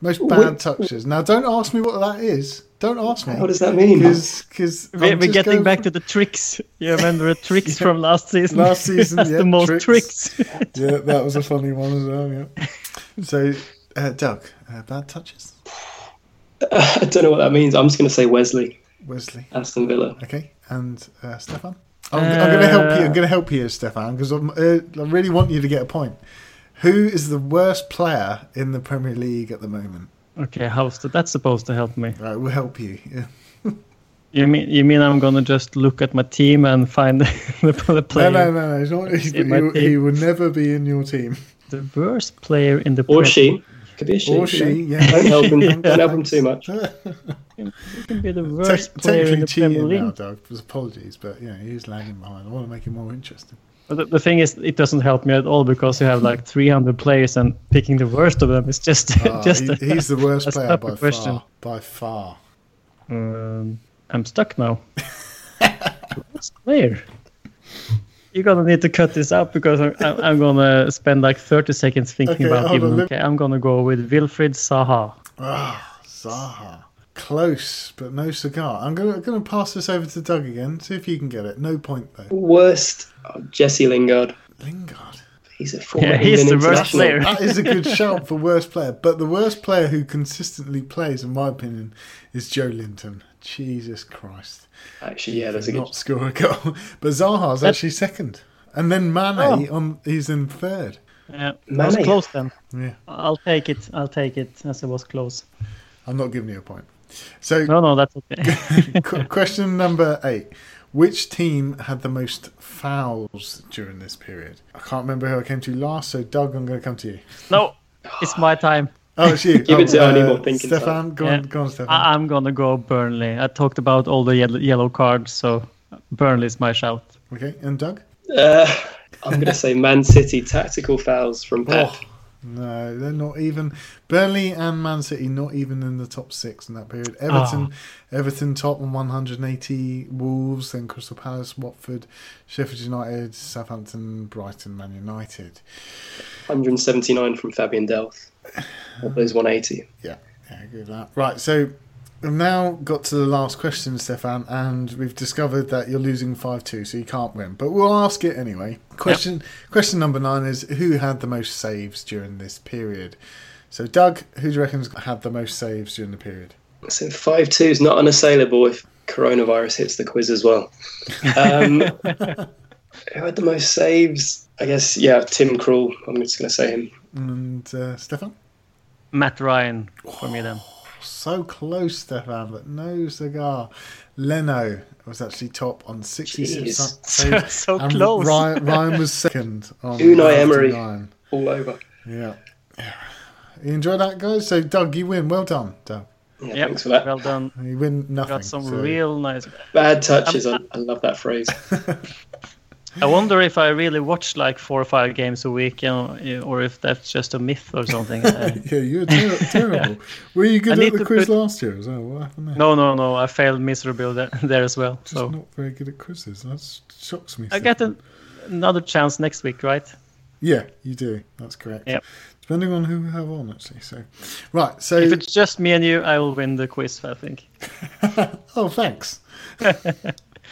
S1: Most bad touches. Now, don't ask me what that is. Don't ask me.
S3: What does that mean?
S1: Because
S2: we're, we're getting back to the tricks. You remember the tricks
S1: Yeah.
S2: from last season?
S1: Last season,
S2: That's
S1: yeah,
S2: the most
S1: tricks.
S2: tricks.
S1: yeah, that was a funny one as well. Yeah. So, uh, Doug, uh, bad touches.
S3: I don't know what that means. I'm just going to say Wesley,
S1: Wesley.
S3: Aston Villa.
S1: Okay, and uh, Stefan. I'm, I'm going to help you. I'm
S2: Uh,
S1: going to help you, Stefan, because uh, I really want you to get a point. Who is the worst player in the Premier League at the moment?
S2: okay, how's that? That's supposed to help me.
S1: Right, we'll help you. Yeah.
S2: You mean you mean I'm gonna just look at my team and find the, the player?
S1: no, no, no. He's not, he's, he,
S2: team.
S1: he will never be in your team.
S2: The worst player in the
S3: Or
S2: Premier
S3: she. Could be a she.
S1: Or
S3: you
S1: she,
S3: know.
S1: yeah.
S3: Don't help him.
S2: Yeah.
S3: Don't help him too much.
S2: League. He can be the
S1: Te-
S2: player in the Premier
S1: cheating now, Doug. Apologies, but yeah, he's lagging behind. I want to make it more interesting.
S2: But the, the thing is, it doesn't help me at all because you have like 300 players and picking the worst of them is just
S1: Ah,
S2: just.
S1: he-
S2: a-
S1: he's the worst
S2: a
S1: player
S2: stupid
S1: by
S2: question.
S1: far. By far.
S2: Um, I'm stuck now. Worst player. You're gonna need to cut this out because I'm, I'm, I'm gonna spend like 30 seconds thinking
S1: Okay,
S2: about
S1: hold on,
S2: Okay, I'm gonna go with Wilfried Saha.
S1: Ah, Zaha. Close, but no cigar. I'm going to going to pass this over to Doug again. See if you can get it. No point though.
S3: Worst. Oh, Jesse Lingard.
S1: Lingard.
S3: He's a former
S2: Yeah, he's
S3: England
S2: the worst player.
S1: That is a good shout for worst player. But the worst player who consistently plays, in my opinion, is Joelinton. Jesus Christ.
S3: Actually, yeah, that's a good.
S1: not score a goal. But Zaha's actually second. And then Mane
S2: Oh.
S1: on he's in third.
S2: Yeah, that was close then.
S1: Yeah.
S2: I'll take it. I'll take it as it was close.
S1: I'm not giving you a point. So
S2: No, no, that's okay.
S1: Question number eight. Which team had the most fouls during this period? I can't remember who I came to last, so Doug, I'm going to come to you.
S2: no, it's my time.
S1: Oh, it's you.
S3: Give
S1: oh,
S3: it to Andy more thinking
S1: Stefan, go on, go on, Stefan.
S2: I- I'm gonna go Burnley. I talked about all the yellow, yellow cards, so Burnley is my shout.
S1: okay, and Doug?
S3: Uh, I'm going to say Man City tactical fouls from Pep.
S1: Oh, no, they're not even. Burnley and Man City not even in the top six in that period. Everton, ah. Everton top on 180. Wolves, then Crystal Palace, Watford, Sheffield United, Southampton, Brighton, Man United.
S3: 179 from Fabian Delph. Of those 180.
S1: Yeah, yeah, good with that. Right, so we've now got to the last question, Stefan, and we've discovered that you're losing five two, so you can't win. But we'll ask it anyway. Question question number nine is who had the most saves during this period? So Doug, who do you reckon's had the most saves during the period?
S3: So 5 2 is not unassailable if coronavirus hits the quiz as well. Um, who had the most saves? I guess, yeah, Tim Krul. I'm just going to say him.
S1: And uh, Stefan?
S2: Matt Ryan for me then.
S1: So close, Stefan, but no cigar. Leno was actually top on 66
S3: Jeez.
S1: sa-
S2: So,
S1: saves.
S2: so
S1: and
S2: close.
S1: Ryan, Ryan was second on
S3: Unai Emery. All over.
S1: Yeah. You enjoy that, guys? So, Doug, you win. Well done, Doug.
S3: Yeah,
S2: Yep,
S3: thanks for that.
S2: well done.
S1: You win nothing.
S2: Got some
S1: so-
S2: real nice.
S3: Bad touches. Um, I, I love that phrase.
S2: I wonder if I really watch like four or five games a week, you know, or if that's just a myth or something. Uh,
S1: yeah, you're ter- terrible. Were you
S2: I
S1: good
S2: need
S1: at the quiz
S2: put-
S1: last year as well? What happened there?
S2: no, no, no. I failed miserably there, there as well.
S1: Just
S2: So
S1: not very good at quizzes. That shocks me.
S2: I get an, another chance next week, right?
S1: Yeah, you do. That's correct.
S2: Yep.
S1: Depending on who we have on, actually. So, right. So,
S2: If it's just me and you, I will win the quiz. I think,
S1: oh, thanks.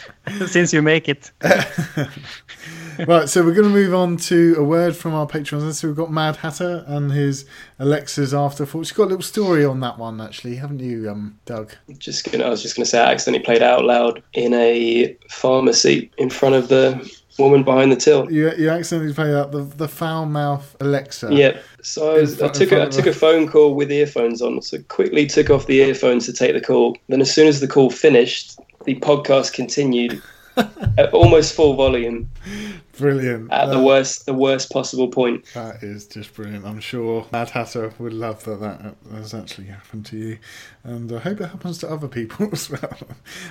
S2: since you make it.
S1: right, so we're going to move on to a word from our patrons. So we've got Mad Hatter and his Alexa's afterthoughts. You've got a little story on that one, actually, haven't you, um, Doug?
S3: just gonna, I was just going to say I accidentally played out loud in a pharmacy in front of the woman behind the till.
S1: You, you accidentally played out the the foul mouth Alexa.
S3: Yeah, so I, was, I took a, I took a phone call with earphones on, so quickly took off the earphones to take the call. Then as soon as the call finished, the podcast continued at almost full volume
S1: Brilliant.
S3: at the worst the worst possible point.
S1: That is just brilliant. I'm sure Mad Hatter would love that that has actually happened to you. And I hope it happens to other people as well.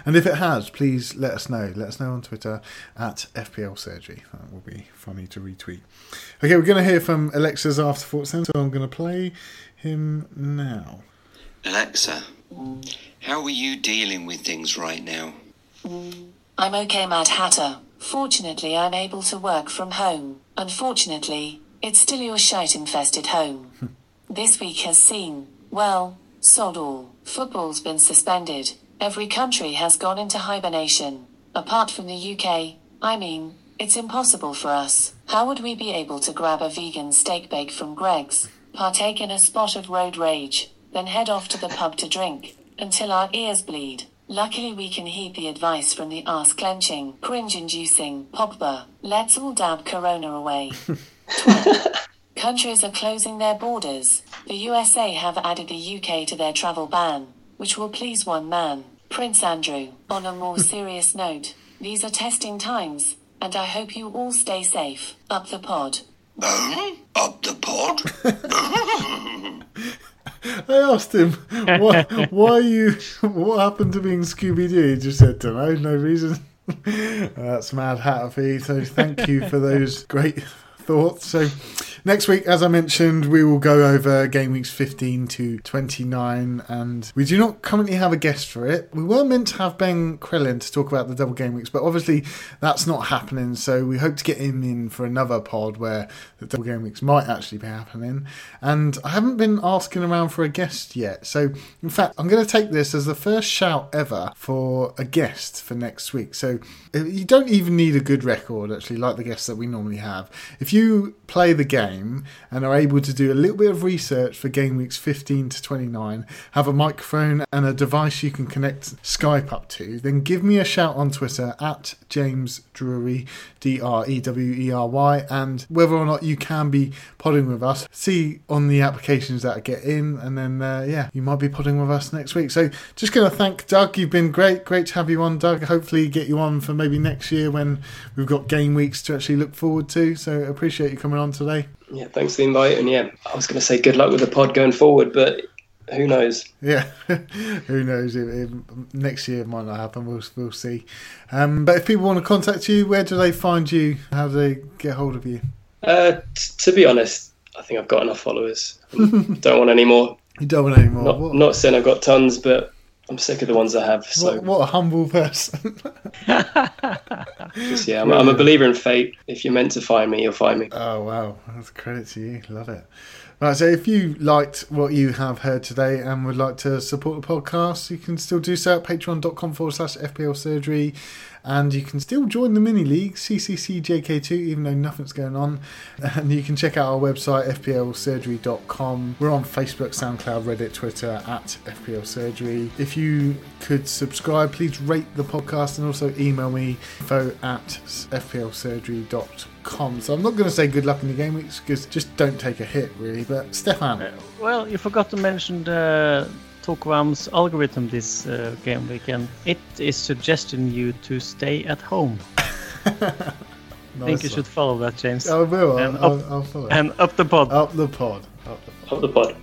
S1: And if it has, please let us know. Let us know on Twitter at FPL Surgery. That will be funny to retweet. Okay, we're going to hear from Alexa's afterthoughts then, so I'm going to play him now.
S4: Alexa, how are you dealing with things right now?
S5: I'm okay, Mad Hatter. Fortunately, I'm able to work from home. Unfortunately, it's still your shite infested home. this week has seen Well, sod all. Football's been suspended. Every country has gone into hibernation. Apart from the UK, I mean, it's impossible for us. How would we be able to grab a vegan steak bake from Greggs, partake in a spot of road rage, then head off to the pub to drink, until our ears bleed? Luckily, we can heed the advice from the ass clenching, cringe inducing Pogba. Let's all dab Corona away. Countries are closing their borders. The USA have added the UK to their travel ban, which will please one man, Prince Andrew. On a more serious note, these are testing times, and I hope you all stay safe. Up the pod.
S4: Boom, up the pod.
S1: I asked him why, why you what happened to being Scooby Doo. He just said, "Don't know, no reason." That's mad hat feed. So thank you for those great thoughts. So next week, as I mentioned, we will go over game weeks 15 to 29, and we do not currently have a guest for it. We were meant to have Ben Krellin to talk about the double game weeks, but obviously that's not happening. So we hope to get him in for another pod where the double game weeks might actually be happening. And I haven't been asking around for a guest yet. So in fact, I'm going to take this as the first shout ever for a guest for next week. So you don't even need a good record, actually, like the guests that we normally have. If you play the game and are able to do a little bit of research for game weeks 15 to 29, have a microphone and a device you can connect Skype up to, then give me a shout on Twitter at James Drewery, D R E W E R Y, and whether or not you can be podding with us, see on the applications that I get in, and then uh, yeah, you might be podding with us next week. So just going to thank Doug. You've been great, great to have you on, Doug. Hopefully get you on for maybe next year when we've got game weeks to actually look forward to. So appreciate you coming on today.
S3: Yeah, thanks for the invite. And yeah, I was going to say good luck with the pod going forward, but who knows?
S1: Yeah, who knows? It, next year it might not happen. We'll we'll see. Um, but if people want to contact you, where do they find you? How do they get hold of you?
S3: Uh, t- to be honest, I think I've got enough followers. Don't want any more.
S1: You don't want any more.
S3: Not, not saying I've got tons, but I'm sick of the ones I have. So
S1: What, what a humble person.
S3: just, yeah, I'm, I'm a believer in fate. If you're meant to find me, you'll find me.
S1: oh, wow. That's a credit to you. Love it. Right, so if you liked what you have heard today and would like to support the podcast, you can still do so at patreon.com forward slash FPL surgery. And you can still join the mini league, CCCJK2, even though nothing's going on. And you can check out our website, fplsurgery.com. We're on Facebook, SoundCloud, Reddit, Twitter at FPL Surgery. If you could subscribe, please rate the podcast and also email me info at fplsurgery.com. So I'm not going to say good luck in the game weeks because just don't take a hit, really. But Stefan,
S2: Well, you forgot to mention Tokvam's algorithm this uh, game weekend. It is suggesting you to stay at home. I think you should follow that, James.
S1: I will. I'll,
S2: And
S1: I'll, I'll follow.
S2: And up the pod.
S1: Up the pod. Up the pod.
S3: Up the pod.